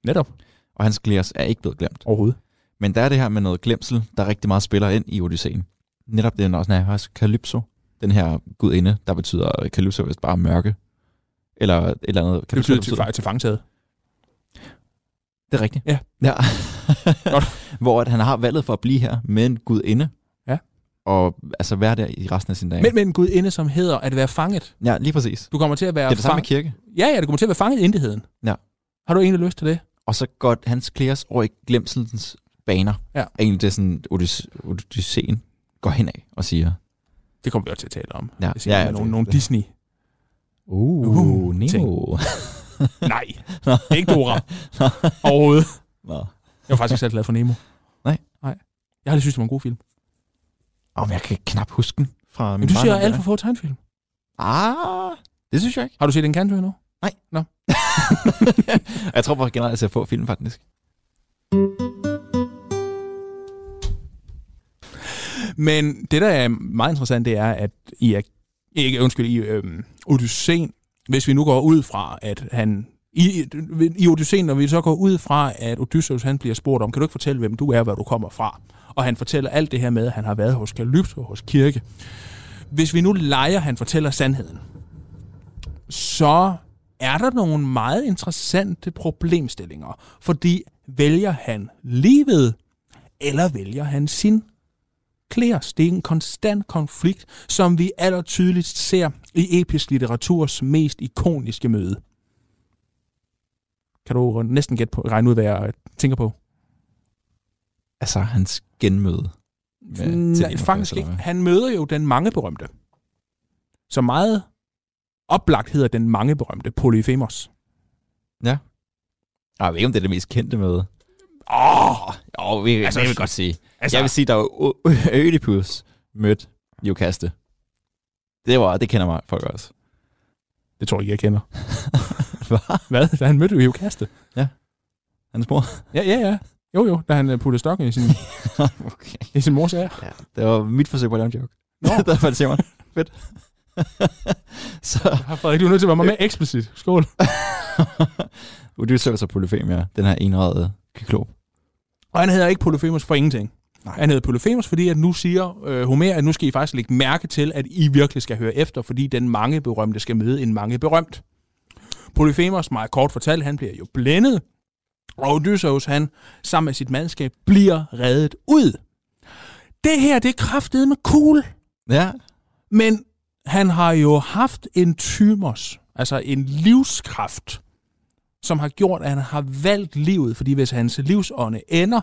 Netop. Og hans Kleos er ikke blevet glemt. Overhovedet. Men der er det her med noget glemsel, der rigtig meget spiller ind i Odysseen. Netop den også, når jeg har Calypso, den her gudinde, der betyder Calypso vist bare mørke. Eller et eller andet. Det betyder til, fang- til fangtaget. Det er rigtigt. Ja. ja. Godt. Hvor at han har valget for at blive her med en gudinde. Ja. Og altså være der i resten af sin dag. Men med en gudinde, som hedder at være fanget. ja, lige præcis. Du kommer til at være Det er det samme kirke. Ja, ja, du kommer til at være fanget i indigheden. Ja. Har du egentlig lyst til det? Og så går hans Kleos over i glemselens baner. Ja. Egentlig det er sådan, Odys- Odysseen går henad og siger, Det kommer vi også til at tale om. Ja, ja, ja, nogle, nogle Disney. Uh, Uh, Nemo. Nej, ikke Dora. Overhovedet. Nå. Jeg var faktisk ikke selv glad for Nemo. Nej. Nej. Jeg har lige synes, det var en god film. Åh, men jeg kan knap huske den fra min Men du siger alt for få tegnfilm. Ah, det synes jeg ikke. Har du set en kanto endnu? jeg tror bare generelt, at jeg ser få film, faktisk. Men det, der er meget interessant, det er, at i, ikke, undskyld, i øh, Odysseen, hvis vi nu går ud fra, at han... I, I Odysseen, når vi så går ud fra, at Odysseus han bliver spurgt om, kan du ikke fortælle, hvem du er, hvor du kommer fra? Og han fortæller alt det her med, at han har været hos Kalypso, hos kirke. Hvis vi nu leger, han fortæller sandheden, så er der nogle meget interessante problemstillinger. Fordi vælger han livet, eller vælger han sin Kleos. Det er en konstant konflikt, som vi aller tydeligst ser i episk litteraturs mest ikoniske møde. Kan du næsten gætte på, regne ud, hvad jeg tænker på? Altså, hans genmøde. med Nej, Telemachus, faktisk ikke. Han møder jo den mange berømte. Så meget oplagt hedder den mange berømte Polyphemus. Ja. Ah, Jeg ved ikke, om det er det mest kendte møde. Åh! Jo, vi, Altså, altså, jeg vil godt sige. Altså, jeg vil sige, der var Ødipus mødt Iokaste. Det var, det kender mig folk også. det tror jeg ikke, jeg kender. Hvad? Hvad? Da han mødte jo Kaste. Hans mor? Ja, ja, ja. Jo, jo, da han øh, puttede stokken i sin, okay. i sin mors ære. Ja, det var mit forsøg på at lave en joke. Nå. Derfor det siger mig. Fedt. så Frederik, du er nødt til at være mere eksplicit. Skål. Odysseus og Polyphemus, den her enrede kyklop. Og han hedder ikke Polyphemus for ingenting. Nej. Han hedder Polyphemus, fordi at nu siger øh, Homer, at nu skal I faktisk lægge mærke til, at I virkelig skal høre efter, fordi den mange berømte skal møde en mange berømt. Polyphemus, meget kort fortalt, han bliver jo blændet, og Odysseus, han sammen med sit mandskab, bliver reddet ud. Det her, det er kraftet med cool. Ja. Men han har jo haft en tymos, altså en livskraft, som har gjort, at han har valgt livet, fordi hvis hans livsånde ender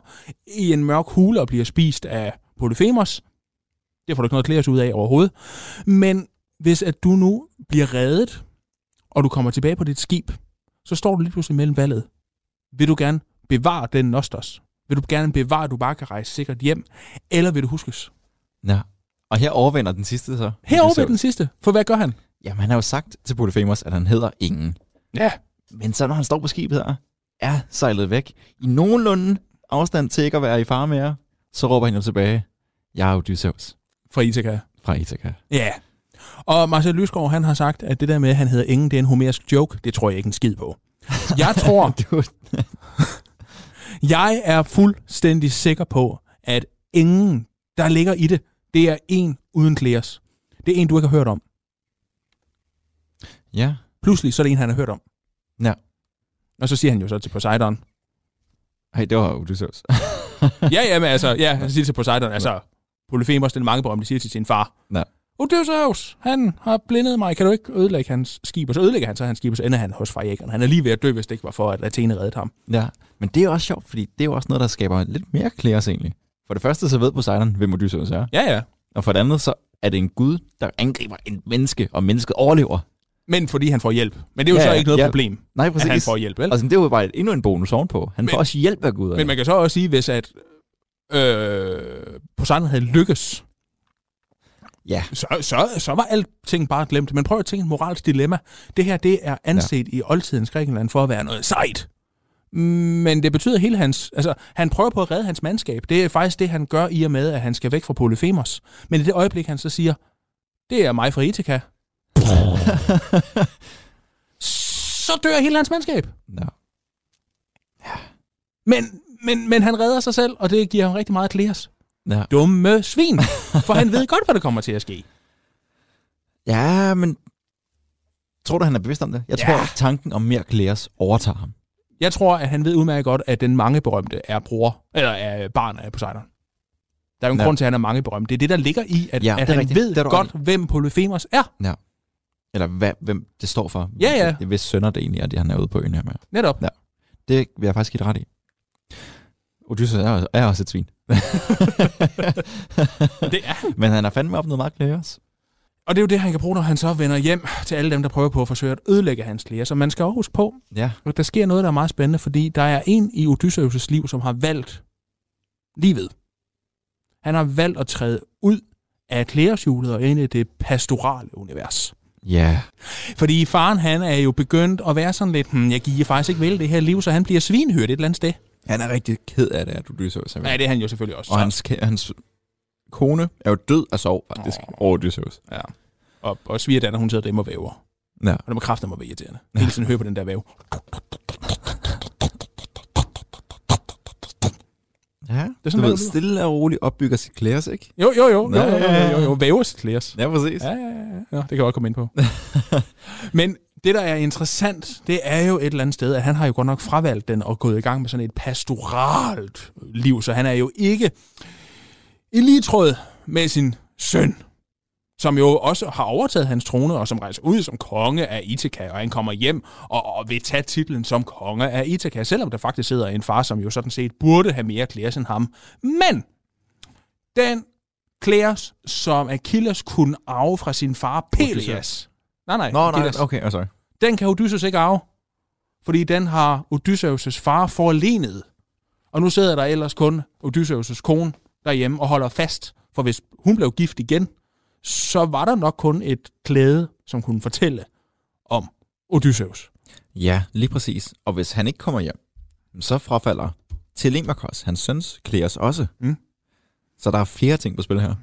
i en mørk hule og bliver spist af Polyphemus, det får du ikke noget klædes ud af overhovedet, men hvis at du nu bliver reddet, og du kommer tilbage på dit skib, så står du lige pludselig mellem valget. Vil du gerne bevare den Nostos? Vil du gerne bevare, at du bare kan rejse sikkert hjem? Eller vil du huskes? ja. Og her overvinder den sidste så. Herover ved Odysseus. den sidste. For hvad gør han? Jamen, han har jo sagt til Polyphemus, at han hedder ingen. Ja, Men så når han står på skibet her, er sejlet væk i nogenlunde afstand til ikke at være i fare mere, så råber han jo tilbage, jeg er Odysseus fra Ithaca. fra Ithaka. Ja. Og Marcel Lysgaard, han har sagt, at det der med, at han hedder ingen, det er en homerisk joke, det tror jeg ikke en skid på. Jeg tror, jeg er fuldstændig sikker på, at ingen, der ligger i det, det er en uden klæres. Det er en, du ikke har hørt om. ja, Pludselig, så er det en, han har hørt om. Ja. Og så siger han jo så til Poseidon. hey, det var Odysseus. ja, ja, men altså, ja, han siger til Poseidon, altså, Polyphemus, den mange berømte, siger til sin far. Ja. Odysseus, han har blindet mig, kan du ikke ødelægge hans skib? Og så ødelægger han så hans skib, og så ender han hos farjækkerne. Han er lige ved at dø, hvis det ikke var for, at Athene reddede ham. ja, men det er også sjovt, fordi det er jo også noget, der skaber lidt mere klæres egentlig. For det første, så ved Poseidon, hvem Odysseus er. Ja, ja. Og for det andet, så er det en gud, der angriber en menneske, og mennesket overlever. Men fordi han får hjælp. Men det er jo Ja, så ikke noget ja. problem, Nej, at han præcis. får hjælp, vel? Altså, det er jo bare endnu en bonus ovenpå. Han Men- får også hjælp af guderne. Men man kan så også sige, hvis at øh, Poseidon havde lykkes, Ja. så, så, så var alting bare glemt. Men prøv at tænke et moralsk dilemma. Det her, det er anset ja. i oldtidens Grækenland for at være noget sejt. Men det betyder hele hans... Altså, han prøver på at redde hans mandskab. Det er faktisk det, han gør i og med, at han skal væk fra Polyphemus. Men i det øjeblik, han så siger, det er mig fra Ithaca, så dør hele hans mandskab. ja. Men, men, men han redder sig selv, og det giver ham rigtig meget klæres. ja. Dumme svin. For han ved godt, hvad der kommer til at ske. Ja, men tror du, han er bevidst om det? Jeg Ja. tror, tanken om mere klæres overtager ham. Jeg tror, at han ved udmærket godt, at den mange berømte er bror, eller er barn af Poseidon. Der er jo en ja. Ja. grund til, at han er mange berømte. Det er det, der ligger i, at, Ja, ja, at han rigtigt. ved Det godt, hvem Polyphemus er. Eller hvad, hvem det står for. Ja, ja. Det hvis sønner det egentlig er, det han er ude på øen her med. Netop. Ja. Det vil jeg faktisk give ret i. Odysseus er, er også et svin. Det er han. Men han har fandme opnået meget klæres. Og det er jo det, han kan bruge, når han så vender hjem til alle dem, der prøver på at forsøge at ødelægge hans klæder. Så man skal også huske på, Ja. at der sker noget, der er meget spændende, fordi der er en i Odysseus' liv, som har valgt livet. Han har valgt at træde ud af klædershjulet og ind i det pastorale univers. Ja. Fordi faren, han er jo begyndt at være sådan lidt, hm, jeg giver faktisk ikke vel det her liv, så han bliver svinhørt et eller andet sted. Han er rigtig ked af det, at Odysseus er væk. Ja, det er han jo selvfølgelig også. Og hans, hans kone er jo død af sorg, faktisk, Åh. over Odysseus. Ja. Og, og svigerdatter, hun sidder derhjemme og væver. Ja. Og det må kræfter mig være irriterende. Hele tiden høre på den der væv. Ja, Det er sådan, du ved, stille og roligt opbygger sit klæres, ikke? Jo, jo, jo. jo, Ja, jo, jo, jo, jo, jo. Væver sit klæres. Ja, præcis. Ja, ja, ja, ja. det kan jeg godt komme ind på. Men det, der er interessant, det er jo et eller andet sted, at han har jo godt nok fravalgt den og gået i gang med sådan et pastoralt liv, så han er jo ikke i lige tråd med sin søn, som jo også har overtaget hans trone, og som rejser ud som konge af Ithaka, og han kommer hjem og, og vil tage titlen som konge af Ithaka, selvom der faktisk sidder en far, som jo sådan set burde have mere klæres end ham. Men den klæres, som Achilles kunne arve fra sin far Peleus. Nej, nej, Nå, nej, okay, oh, sorry. Den kan Odysseus ikke arve, fordi den har Odysseus' far forlenet. Og nu sidder der ellers kun Odysseus' kone derhjemme og holder fast, for hvis hun blev gift igen, så var der nok kun et klæde, som kunne fortælle om Odysseus. Ja, lige præcis. Og hvis han ikke kommer hjem, så frafalder Telemachos, hans søns, Kleos også. Mm. Så der er flere ting på spil her.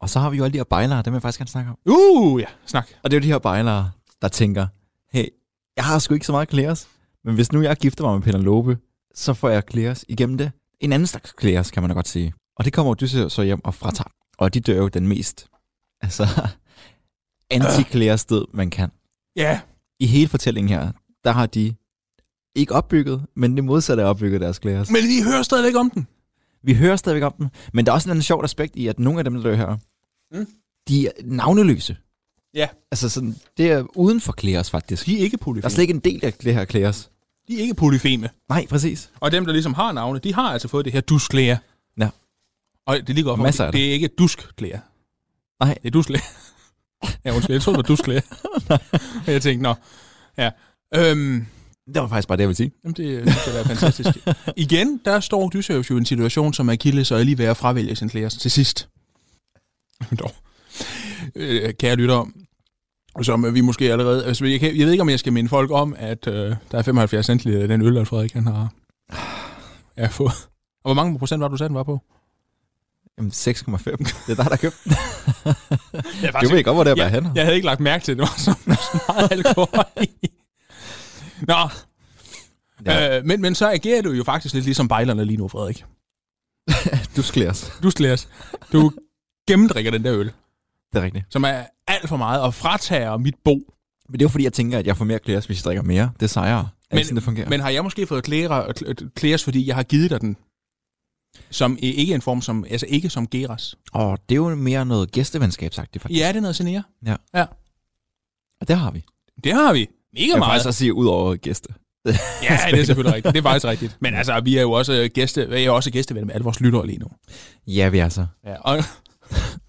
Og så har vi jo alle de her bejlere, dem vil jeg faktisk gerne snakke om. Uh, ja, snak. Og det er jo de her bejlere, der tænker, hey, jeg har sgu ikke så meget Kleos, men hvis nu jeg gifter mig med Penelope, så får jeg Kleos igennem det. En anden slags Kleos, kan man da godt sige. Og det kommer Odysseus så hjem og fratager. Og de dør jo den mest, altså, anti død, man kan. Ja, I hele fortællingen her, der har de ikke opbygget, men det modsatte er opbygget deres Kleos. men vi hører stadigvæk om den. Vi hører stadigvæk om den, men der er også en anden sjovt aspekt i, at nogle af dem, der dør her, Mm. de er navneløse. Ja. Altså sådan, det er uden for Kleos faktisk. De er ikke Der er polyfeme. slet ikke en del af det her Kleos. De er ikke polyfeme. Nej, præcis. Og dem, der ligesom har navne, de har altså fået det her dusklæger. Og det ligger op, Masser af det, det er ikke duskklæger. Nej. Det er dusklæger. ja, undskyld, jeg troede, det var dusklæger. og jeg tænkte, nå, ja. Øhm, Det var faktisk bare det, jeg ville sige. Jamen, det, det skal være fantastisk. Igen, der står Odysseus jo i en situation, som Achilles og er lige ved at fravælge sin klæder til sidst. Dog. Øh, kære lyttere, som vi måske allerede... Altså, jeg, kan, jeg ved ikke, om jeg skal minde folk om, at øh, der er 75 centiliter af den øl, at Frederik han har ja, fået. Og hvor mange procent var du sagde, den var på? Jamen, 6,5. Det er dig, der købte den. Jeg, Du ved godt, hvor det er, jeg, han har. jeg havde ikke lagt mærke til, det var så, så meget alkohol i. Nå, ja. øh, men, men så agerer du jo faktisk lidt ligesom bejlerne lige nu, Frederik. Du sklæres. Du slæs. Du gennemdrikker den der øl, Det er rigtigt. som er alt for meget, og fratager mit bo. Men det er jo fordi, jeg tænker, at jeg får mere klæres, hvis jeg drikker mere. Det sejrer. Er Men- sådan, det fungerer? Men har jeg måske fået klære, klæres, fordi jeg har givet dig den, som ikke en form som, altså ikke som geras? Og det er jo mere noget gæstevenskabsagtigt, faktisk. Ja, det er noget senere. Og det har vi. Det har vi. Mega Jeg vil meget. faktisk også sige, ud over gæste. Ja, det er selvfølgelig rigtigt. Det er faktisk rigtigt. Men altså, vi er jo også gæste, jeg er jo også gæstevenner med alle vores lyttere lige nu. Ja, vi er så. Ja, og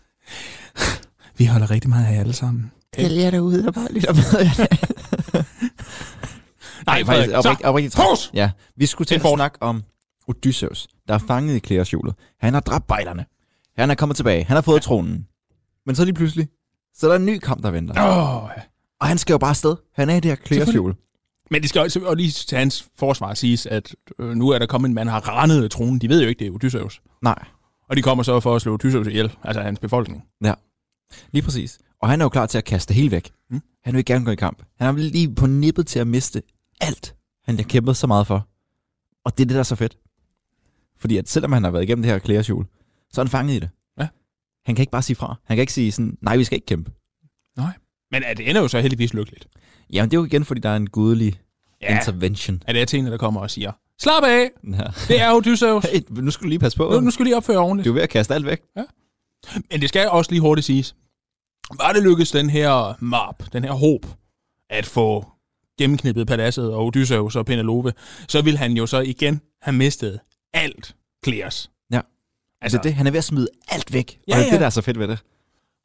vi holder rigtig meget af jer alle sammen. jer derude, der bare lytter med. Nej, faktisk, oprigtigt, oprigtigt, pause! Ja, vi skulle til at snakke om Odysseus, der er fanget i klædershjulet. Han har dræbt bejlerne. Han er kommet tilbage. Han har fået ja. tronen. Men så lige pludselig, så er der en ny kamp, der venter. Ja. Og han skal jo bare afsted. Han er i det her klædershjul. Men det skal også og lige til hans forsvar siges, at øh, nu er der kommet en mand, der har rendet tronen. De ved jo ikke, det er Odysseus. Nej, Og de kommer så for at slå Odysseus ihjel, altså hans befolkning. lige præcis. Og han er jo klar til at kaste det hele væk. Mm. Han vil gerne gå i kamp. Han er lige på nippet til at miste alt, han har kæmpet så meget for. Og det er det, der er så fedt. Fordi at selvom han har været igennem det her klædershjul, så er han fanget i det. Ja. Han kan ikke bare sige fra. Han kan ikke sige sådan, nej, vi skal ikke kæmpe. Men at det ender jo så heldigvis lykkeligt. Jamen, det er jo igen, fordi der er en gudelig Ja, intervention. at det er tingene, der kommer og siger, slap af, Ja. det er Odysseus. Hey, nu skal du lige passe på. Nu, nu skal du lige opføre ordentligt. Du er ved at kaste alt væk. Men det skal også lige hurtigt siges. Var det lykkedes den her map, den her håb, at få gennemknippet paladset og Odysseus og Penelope, så vil han jo så igen have mistet alt Kleos. Ja. Altså, Altså, det, han er ved at smide alt væk. Ja, og det er ja. det, der er så fedt ved det.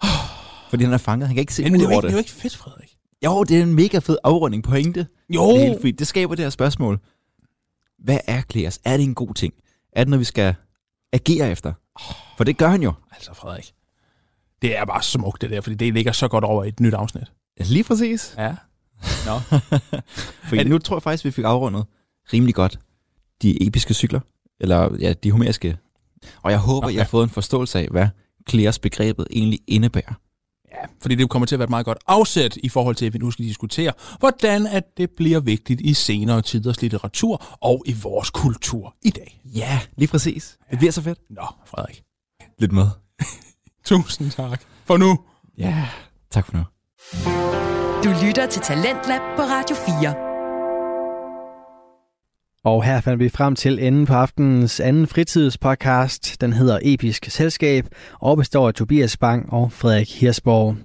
Fordi han er fanget. Han kan ikke se men ud det er, over ikke, det er det. jo ikke fedt, Frederik. Jo, det er en mega fed afrunding pointe. Jo, Det, er helt fint. det skaber det her spørgsmål. Hvad er Kleos? Er det en god ting? Er det noget, vi skal agere efter? For det gør han jo. altså Frederik. Det er bare smukt det der, fordi det ligger så godt over i et nyt afsnit. Ja, Lige præcis. Ja. Nå. Fordi Er det- nu tror jeg faktisk, vi fik afrundet rimelig godt de episke cykler. Eller ja, de homeriske. Og jeg håber, Nå, jeg har ja. fået en forståelse af, hvad Kleos begrebet egentlig indebærer. Ja, fordi det kommer til at være et meget godt afsæt i forhold til, at vi nu skal diskutere, hvordan at det bliver vigtigt i senere tiders litteratur og i vores kultur i dag. Ja, lige præcis. Det bliver så fedt. Nå, Frederik. Lidt med. Tusind tak. For nu. Ja, tak for nu. Du lytter til Talentlab på Radio 4. Og her fandt vi frem til enden på aftenens anden fritidspodcast. Den hedder Episk Selskab og består af Tobias Bang og Frederik Hirsborg.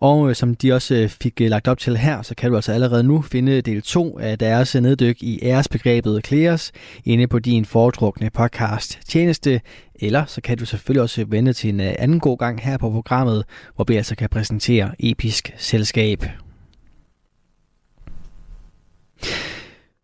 Og øh, som de også øh, fik øh, lagt op til her, så kan du altså allerede nu finde del 2 af deres neddyk i æresbegrebet Kleos inde på din foretrukne podcast tjeneste. Eller så kan du selvfølgelig også vende til en anden god gang her på programmet, hvor vi altså kan præsentere Episk Selskab.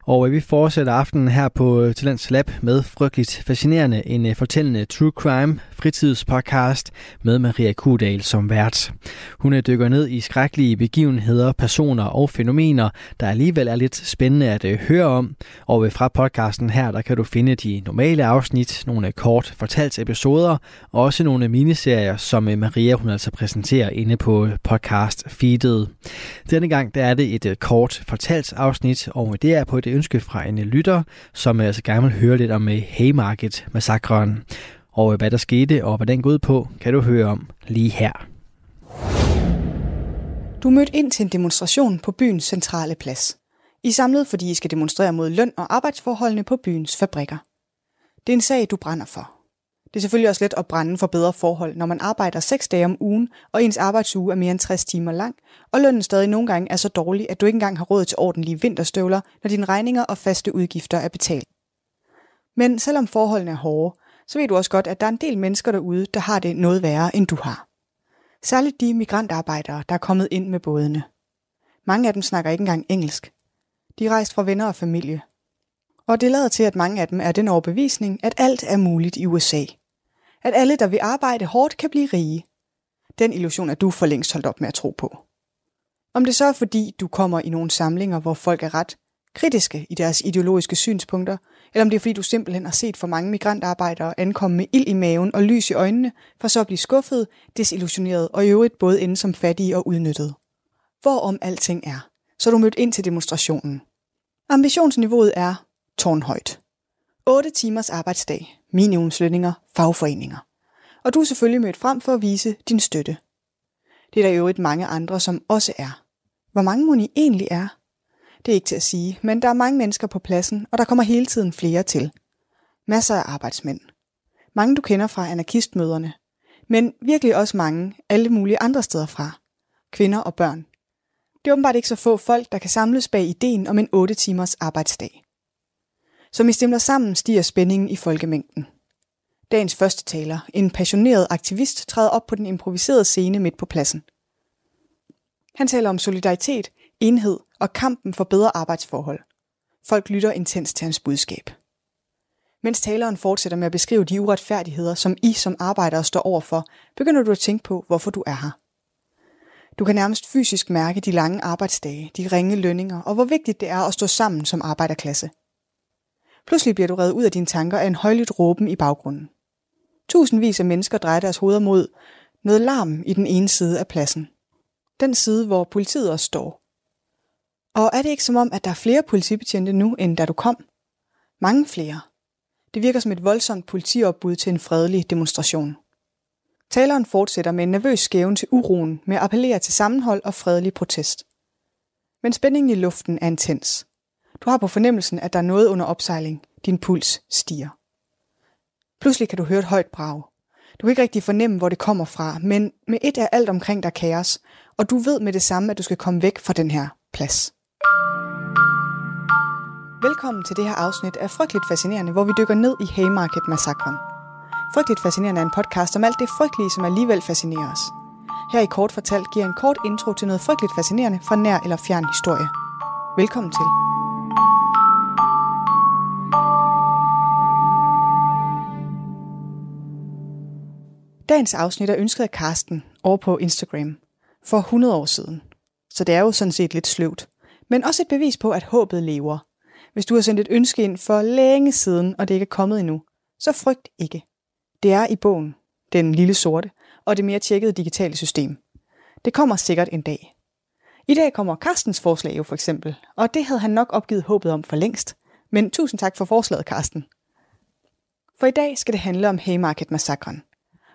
Og øh, vi fortsætter aftenen her på øh, Talents Lab med frygteligt fascinerende en øh, fortællende true crime fritidspodcast med Maria Kudal som vært. Hun øh, dykker ned i skrækkelige begivenheder, personer og fænomener, der alligevel er lidt spændende at høre om. Og fra podcasten her, der kan du finde de normale afsnit, nogle kort fortalt episoder, og også nogle miniserier, som Maria hun altså præsenterer inde på podcast feedet. Denne gang der er det et kort fortalt afsnit, og det er på et ønske fra en lytter, som altså gerne vil høre lidt om øh, Haymarket-massakren. Og øh, hvad der skete og hvad den går ud på, kan du høre om lige her. Du mødte ind til en demonstration på byens centrale plads. I samlet, fordi I skal demonstrere mod løn og arbejdsforholdene på byens fabrikker. Det er en sag, du brænder for. Det er selvfølgelig også let at brænde for bedre forhold, når man arbejder 6 dage om ugen, og ens arbejdsuge er mere end 60 timer lang, og lønnen stadig nogle gange er så dårlig, at du ikke engang har råd til ordentlige vinterstøvler, når dine regninger og faste udgifter er betalt. Men selvom forholdene er hårde, så ved du også godt, at der er en del mennesker derude, der har det noget værre, end du har. Særligt de migrantarbejdere, der er kommet ind med bådene. Mange af dem snakker ikke engang engelsk. De er rejst fra venner og familie. Og det lader til, at mange af dem er den overbevisning, at alt er muligt i USA at alle, der vil arbejde hårdt, kan blive rige. Den illusion er du for længst holdt op med at tro på. Om det så er fordi, du kommer i nogle samlinger, hvor folk er ret kritiske i deres ideologiske synspunkter, eller om det er fordi, du simpelthen har set for mange migrantarbejdere ankomme med ild i maven og lys i øjnene, for så at blive skuffet, desillusioneret og i øvrigt både ende som fattige og udnyttet. Hvorom alting er, så er du mødt ind til demonstrationen. Ambitionsniveauet er tårnhøjt. 8 timers arbejdsdag, minimumslønninger, fagforeninger. Og du er selvfølgelig mødt frem for at vise din støtte. Det er der jo et mange andre, som også er. Hvor mange moni egentlig er? Det er ikke til at sige, men der er mange mennesker på pladsen, og der kommer hele tiden flere til. Masser af arbejdsmænd. Mange du kender fra anarkistmøderne, men virkelig også mange alle mulige andre steder fra. Kvinder og børn. Det er åbenbart ikke så få folk, der kan samles bag ideen om en 8 timers arbejdsdag. Som I stemmer sammen, stiger spændingen i folkemængden. Dagens første taler, en passioneret aktivist, træder op på den improviserede scene midt på pladsen. Han taler om solidaritet, enhed og kampen for bedre arbejdsforhold. Folk lytter intens til hans budskab. Mens taleren fortsætter med at beskrive de uretfærdigheder, som I som arbejdere står overfor, begynder du at tænke på, hvorfor du er her. Du kan nærmest fysisk mærke de lange arbejdsdage, de ringe lønninger og hvor vigtigt det er at stå sammen som arbejderklasse – Pludselig bliver du reddet ud af dine tanker af en højlydt råben i baggrunden. Tusindvis af mennesker drejer deres hoveder mod noget larm i den ene side af pladsen. Den side, hvor politiet også står. Og er det ikke som om, at der er flere politibetjente nu, end da du kom? Mange flere. Det virker som et voldsomt politiopbud til en fredelig demonstration. Taleren fortsætter med en nervøs skæven til uroen med at appellere til sammenhold og fredelig protest. Men spændingen i luften er intens. Du har på fornemmelsen, at der er noget under opsejling. Din puls stiger. Pludselig kan du høre et højt brag. Du kan ikke rigtig fornemme, hvor det kommer fra, men med et er alt omkring dig kaos, og du ved med det samme, at du skal komme væk fra den her plads. Velkommen til det her afsnit af Frygteligt Fascinerende, hvor vi dykker ned i Haymarket-massakren. Frygteligt Fascinerende er en podcast om alt det frygtelige, som alligevel fascinerer os. Her i Kort Fortalt giver en kort intro til noget frygteligt fascinerende fra nær eller fjern historie. Velkommen til. Dagens afsnit er ønsket af Karsten over på Instagram for 100 år siden. Så det er jo sådan set lidt sløvt. Men også et bevis på, at håbet lever. Hvis du har sendt et ønske ind for længe siden, og det ikke er kommet endnu, så frygt ikke. Det er i bogen, den lille sorte, og det mere tjekkede digitale system. Det kommer sikkert en dag. I dag kommer Karstens forslag jo for eksempel, og det havde han nok opgivet håbet om for længst. Men tusind tak for forslaget, Karsten. For i dag skal det handle om Haymarket-massakren –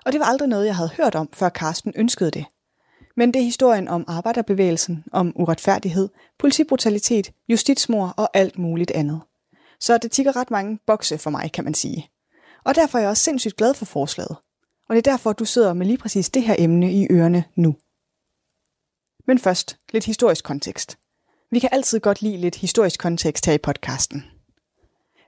og det var aldrig noget, jeg havde hørt om, før Karsten ønskede det. Men det er historien om arbejderbevægelsen, om uretfærdighed, politibrutalitet, justitsmor og alt muligt andet. Så det tigger ret mange bokse for mig, kan man sige. Og derfor er jeg også sindssygt glad for forslaget. Og det er derfor, du sidder med lige præcis det her emne i ørerne nu. Men først lidt historisk kontekst. Vi kan altid godt lide lidt historisk kontekst her i podcasten.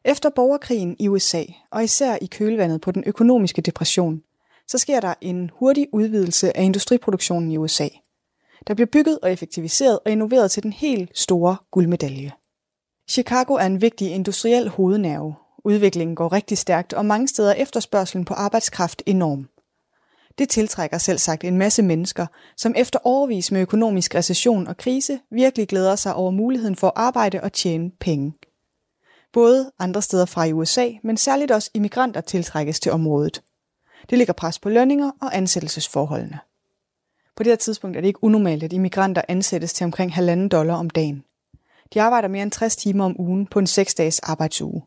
Efter borgerkrigen i USA, og især i kølvandet på den økonomiske depression, så sker der en hurtig udvidelse af industriproduktionen i USA. Der bliver bygget og effektiviseret og innoveret til den helt store guldmedalje. Chicago er en vigtig industriel hovednerve. Udviklingen går rigtig stærkt, og mange steder er efterspørgselen på arbejdskraft enorm. Det tiltrækker selv sagt en masse mennesker, som efter overvis med økonomisk recession og krise virkelig glæder sig over muligheden for at arbejde og tjene penge. Både andre steder fra i USA, men særligt også immigranter tiltrækkes til området. Det ligger pres på lønninger og ansættelsesforholdene. På det her tidspunkt er det ikke unormalt, at immigranter ansættes til omkring 1,5 dollar om dagen. De arbejder mere end 60 timer om ugen på en 6-dages arbejdsuge.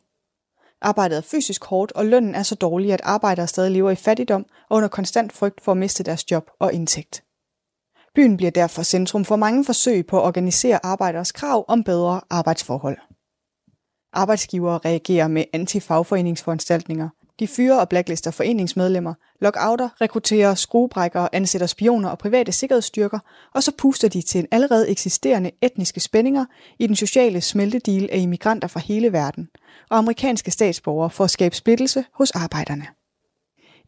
Arbejdet er fysisk hårdt, og lønnen er så dårlig, at arbejdere stadig lever i fattigdom og under konstant frygt for at miste deres job og indtægt. Byen bliver derfor centrum for mange forsøg på at organisere arbejderes krav om bedre arbejdsforhold. Arbejdsgivere reagerer med anti-fagforeningsforanstaltninger. De fyrer og blacklister foreningsmedlemmer, lockouter, rekrutterer skruebrækkere, ansætter spioner og private sikkerhedsstyrker, og så puster de til en allerede eksisterende etniske spændinger i den sociale smeltedeal af immigranter fra hele verden og amerikanske statsborgere for at skabe splittelse hos arbejderne.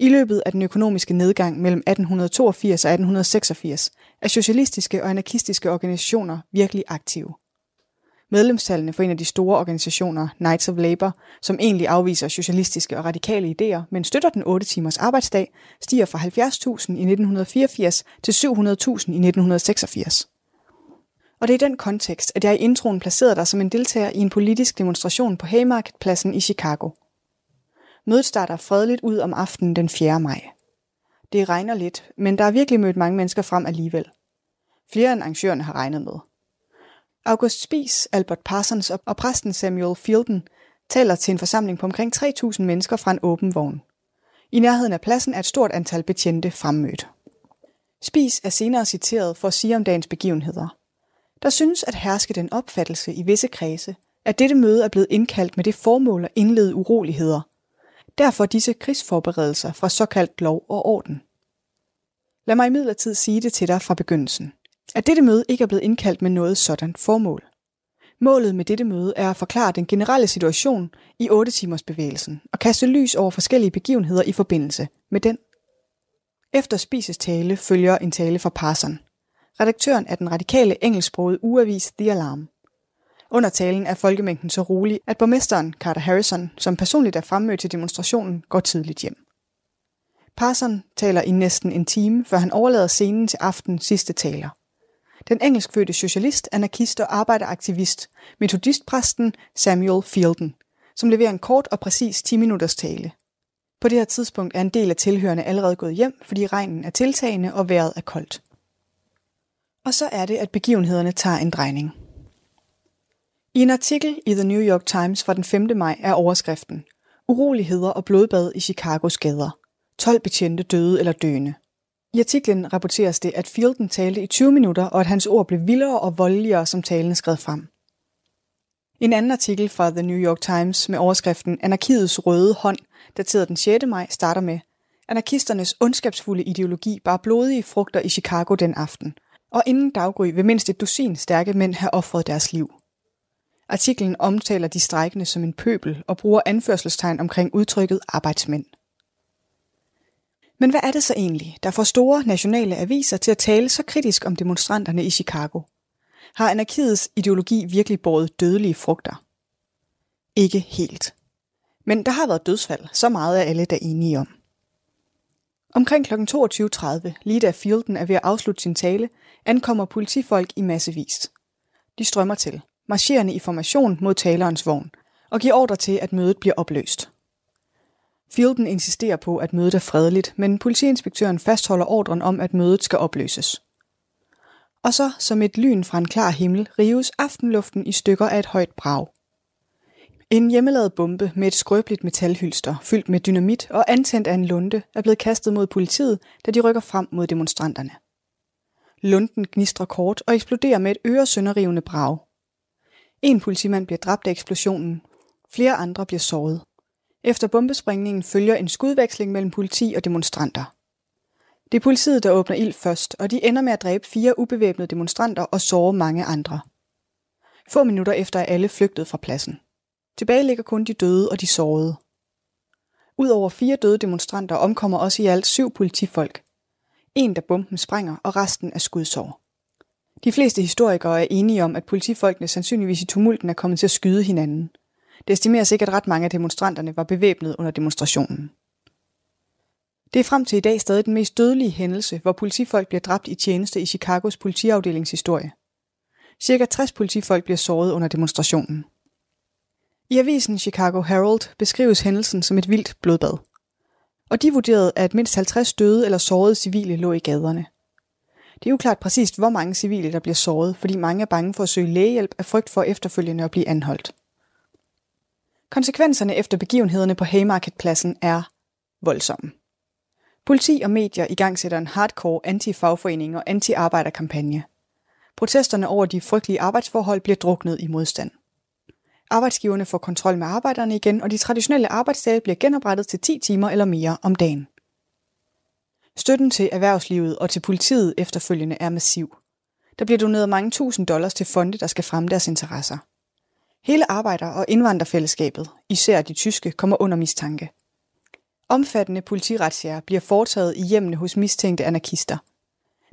I løbet af den økonomiske nedgang mellem 1882 og 1886 er socialistiske og anarkistiske organisationer virkelig aktive. Medlemstallene for en af de store organisationer, Knights of Labour, som egentlig afviser socialistiske og radikale idéer, men støtter den 8 timers arbejdsdag, stiger fra 70.000 i 1984 til 700.000 i 1986. Og det er i den kontekst, at jeg i introen placerede dig som en deltager i en politisk demonstration på Haymarket-pladsen i Chicago. Mødet starter fredeligt ud om aftenen den 4. maj. Det regner lidt, men der er virkelig mødt mange mennesker frem alligevel. Flere end arrangørerne har regnet med. August Spies, Albert Parsons og præsten Samuel Fielden taler til en forsamling på omkring 3.000 mennesker fra en åben vogn. I nærheden af pladsen er et stort antal betjente fremmødt. Spies er senere citeret for at sige om dagens begivenheder. Der synes at herske den opfattelse i visse kredse, at dette møde er blevet indkaldt med det formål at indlede uroligheder. Derfor disse krigsforberedelser fra såkaldt lov og orden. Lad mig imidlertid sige det til dig fra begyndelsen at dette møde ikke er blevet indkaldt med noget sådan formål. Målet med dette møde er at forklare den generelle situation i 8 timers bevægelsen og kaste lys over forskellige begivenheder i forbindelse med den. Efter Spises tale følger en tale fra Parson, redaktøren af den radikale engelsksprogede ugeavis The Alarm. Under talen er folkemængden så rolig, at borgmesteren Carter Harrison, som personligt er fremmødt til demonstrationen, går tidligt hjem. Parson taler i næsten en time, før han overlader scenen til aftens sidste taler – den engelskfødte socialist, anarkist og arbejderaktivist, metodistpræsten Samuel Fielden, som leverer en kort og præcis 10 minutters tale. På det her tidspunkt er en del af tilhørende allerede gået hjem, fordi regnen er tiltagende og vejret er koldt. Og så er det, at begivenhederne tager en drejning. I en artikel i The New York Times fra den 5. maj er overskriften Uroligheder og blodbad i Chicagos gader. 12 betjente døde eller døende. I artiklen rapporteres det, at Fielden talte i 20 minutter, og at hans ord blev vildere og voldeligere, som talen skred frem. En anden artikel fra The New York Times med overskriften Anarkiets røde hånd, dateret den 6. maj, starter med Anarkisternes ondskabsfulde ideologi bar blodige frugter i Chicago den aften, og inden daggry vil mindst et dusin stærke mænd have offret deres liv. Artiklen omtaler de strækkende som en pøbel og bruger anførselstegn omkring udtrykket arbejdsmænd. Men hvad er det så egentlig, der får store nationale aviser til at tale så kritisk om demonstranterne i Chicago? Har anarkiets ideologi virkelig båret dødelige frugter? Ikke helt. Men der har været dødsfald, så meget er alle der enige om. Omkring kl. 22.30, lige da Fielden er ved at afslutte sin tale, ankommer politifolk i massevis. De strømmer til, marcherende i formation mod talerens vogn, og giver ordre til, at mødet bliver opløst. Fielden insisterer på, at mødet er fredeligt, men politiinspektøren fastholder ordren om, at mødet skal opløses. Og så, som et lyn fra en klar himmel, rives aftenluften i stykker af et højt brag. En hjemmelavet bombe med et skrøbeligt metalhylster, fyldt med dynamit og antændt af en lunde, er blevet kastet mod politiet, da de rykker frem mod demonstranterne. Lunden gnistrer kort og eksploderer med et øresønderrivende brag. En politimand bliver dræbt af eksplosionen. Flere andre bliver såret. Efter bombesprængningen følger en skudveksling mellem politi og demonstranter. Det er politiet, der åbner ild først, og de ender med at dræbe fire ubevæbnede demonstranter og såre mange andre. Få minutter efter er alle flygtet fra pladsen. Tilbage ligger kun de døde og de sårede. Udover fire døde demonstranter omkommer også i alt syv politifolk. En, der bomben sprænger, og resten er skudsår. De fleste historikere er enige om, at politifolkene sandsynligvis i tumulten er kommet til at skyde hinanden. Det estimeres ikke, at ret mange af demonstranterne var bevæbnet under demonstrationen. Det er frem til i dag stadig den mest dødelige hændelse, hvor politifolk bliver dræbt i tjeneste i Chicagos politiafdelingshistorie. Cirka 60 politifolk bliver såret under demonstrationen. I avisen Chicago Herald beskrives hændelsen som et vildt blodbad. Og de vurderede, at mindst 50 døde eller sårede civile lå i gaderne. Det er uklart præcist, hvor mange civile, der bliver såret, fordi mange er bange for at søge lægehjælp af frygt for efterfølgende at blive anholdt. Konsekvenserne efter begivenhederne på Haymarketpladsen er voldsomme. Politi og medier igangsætter en hardcore anti-fagforening og anti-arbejderkampagne. Protesterne over de frygtelige arbejdsforhold bliver druknet i modstand. Arbejdsgiverne får kontrol med arbejderne igen, og de traditionelle arbejdsdage bliver genoprettet til 10 timer eller mere om dagen. Støtten til erhvervslivet og til politiet efterfølgende er massiv. Der bliver doneret mange tusind dollars til fonde, der skal fremme deres interesser. Hele arbejder- og indvandrerfællesskabet, især de tyske, kommer under mistanke. Omfattende politiretsjager bliver foretaget i hjemmene hos mistænkte anarkister.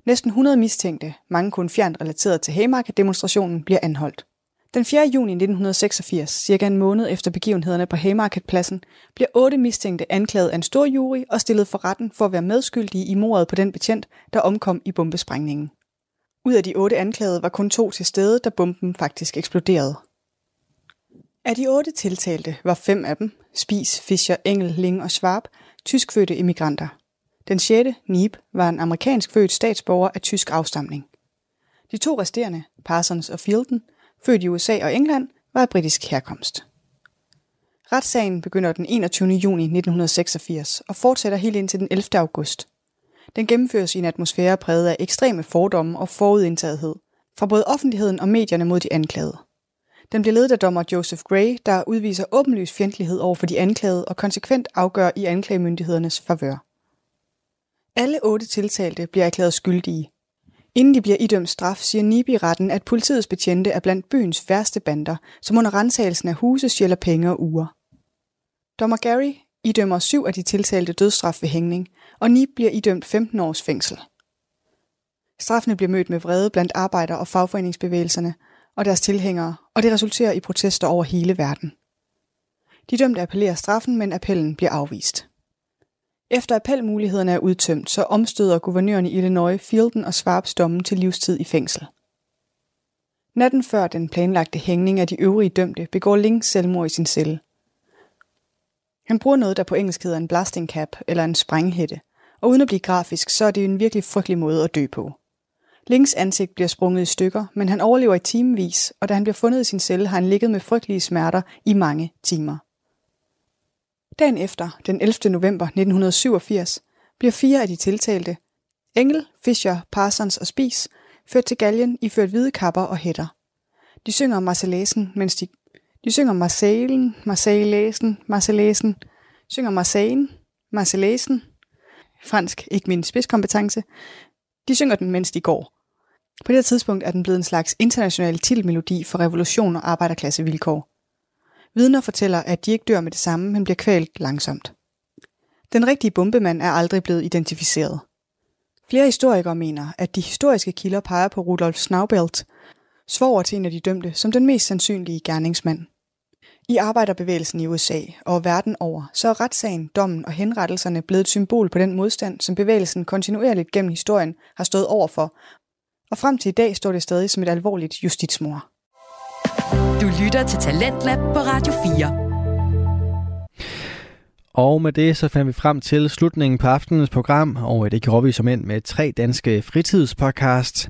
Næsten 100 mistænkte, mange kun fjernt relateret til Haymarket-demonstrationen, bliver anholdt. Den 4. juni 1986, cirka en måned efter begivenhederne på Haymarketpladsen, bliver otte mistænkte anklaget af en stor jury og stillet for retten for at være medskyldige i mordet på den betjent, der omkom i bombesprængningen. Ud af de otte anklagede var kun to til stede, da bomben faktisk eksploderede. Af de otte tiltalte var fem af dem, Spis, Fischer, Engel, Ling og Schwab, tyskfødte immigranter. Den sjette, Nieb, var en amerikansk født statsborger af tysk afstamning. De to resterende, Parsons og Fielden, født i USA og England, var af britisk herkomst. Retssagen begynder den 21. juni 1986 og fortsætter helt indtil den 11. august. Den gennemføres i en atmosfære præget af ekstreme fordomme og forudindtagethed fra både offentligheden og medierne mod de anklagede. Den bliver ledet af dommer Joseph Gray, der udviser åbenlys fjendtlighed over for de anklagede og konsekvent afgør i anklagemyndighedernes favør. Alle otte tiltalte bliver erklæret skyldige. Inden de bliver idømt straf, siger Nibi retten, at politiets betjente er blandt byens værste bander, som under rensagelsen af huse sjæler penge og uger. Dommer Gary idømmer syv af de tiltalte dødsstraf ved hængning, og Nib bliver idømt 15 års fængsel. Straffene bliver mødt med vrede blandt arbejder- og fagforeningsbevægelserne, og deres tilhængere, og det resulterer i protester over hele verden. De dømte appellerer straffen, men appellen bliver afvist. Efter appelmulighederne er udtømt, så omstøder guvernøren i Illinois Fielden og Schwabs dommen til livstid i fængsel. Natten før den planlagte hængning af de øvrige dømte, begår Link selvmord i sin celle. Han bruger noget, der på engelsk hedder en blasting cap eller en sprænghætte, og uden at blive grafisk, så er det en virkelig frygtelig måde at dø på. Links ansigt bliver sprunget i stykker, men han overlever i timevis, og da han bliver fundet i sin celle, har han ligget med frygtelige smerter i mange timer. Dagen efter, den 11. november 1987, bliver fire af de tiltalte, Engel, Fischer, Parsons og Spis, ført til galgen i ført hvide kapper og hætter. De synger Marselæsen, mens de, de synger Marseillen, Marseillæsen, Marselæsen, synger Marseillen, Marselæsen, fransk, ikke min spidskompetence, de synger den, mens de går. På det her tidspunkt er den blevet en slags international titelmelodi for revolution og arbejderklassevilkår. Vidner fortæller, at de ikke dør med det samme, men bliver kvalt langsomt. Den rigtige bombemand er aldrig blevet identificeret. Flere historikere mener, at de historiske kilder peger på Rudolf Snaubelt, svoger til en af de dømte, som den mest sandsynlige gerningsmand. I arbejderbevægelsen i USA og verden over, så er retssagen, dommen og henrettelserne blevet et symbol på den modstand, som bevægelsen kontinuerligt gennem historien har stået over for, og frem til i dag står det stadig som et alvorligt justitsmord. Du lytter til Talentlab på Radio 4. Og med det så fandt vi frem til slutningen på aftenens program, og øh, det gjorde vi som end med tre danske fritidspodcast.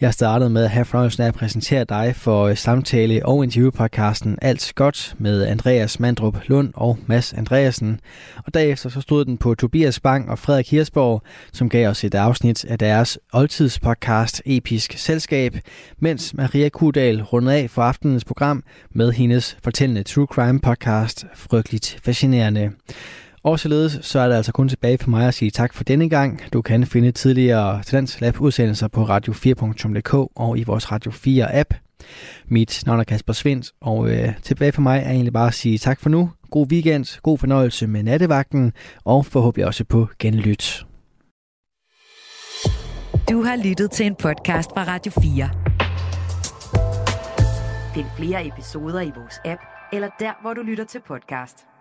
Jeg startede med at have fornøjelsen af at præsentere dig for øh, samtale- og interviewpodcasten Alt Godt med Andreas Mandrup Lund og Mads Andreasen. Og derefter så stod den på Tobias Bang og Frederik Hirsborg, som gav os et afsnit af deres oldtidspodcast Episk Selskab, mens Maria Kudal rundede af for aftenens program med hendes fortællende True Crime podcast Frygteligt Fascinerende. Og således så er det altså kun tilbage for mig at sige tak for denne gang. Du kan finde tidligere Talents Lab udsendelser på radio4.dk og i vores Radio 4 app. Mit navn er Kasper Svendt, og øh, tilbage for mig er egentlig bare at sige tak for nu. God weekend, god fornøjelse med nattevagten, og forhåbentlig også på genlyt. Du har lyttet til en podcast fra Radio 4. Find flere episoder i vores app, eller der, hvor du lytter til podcast.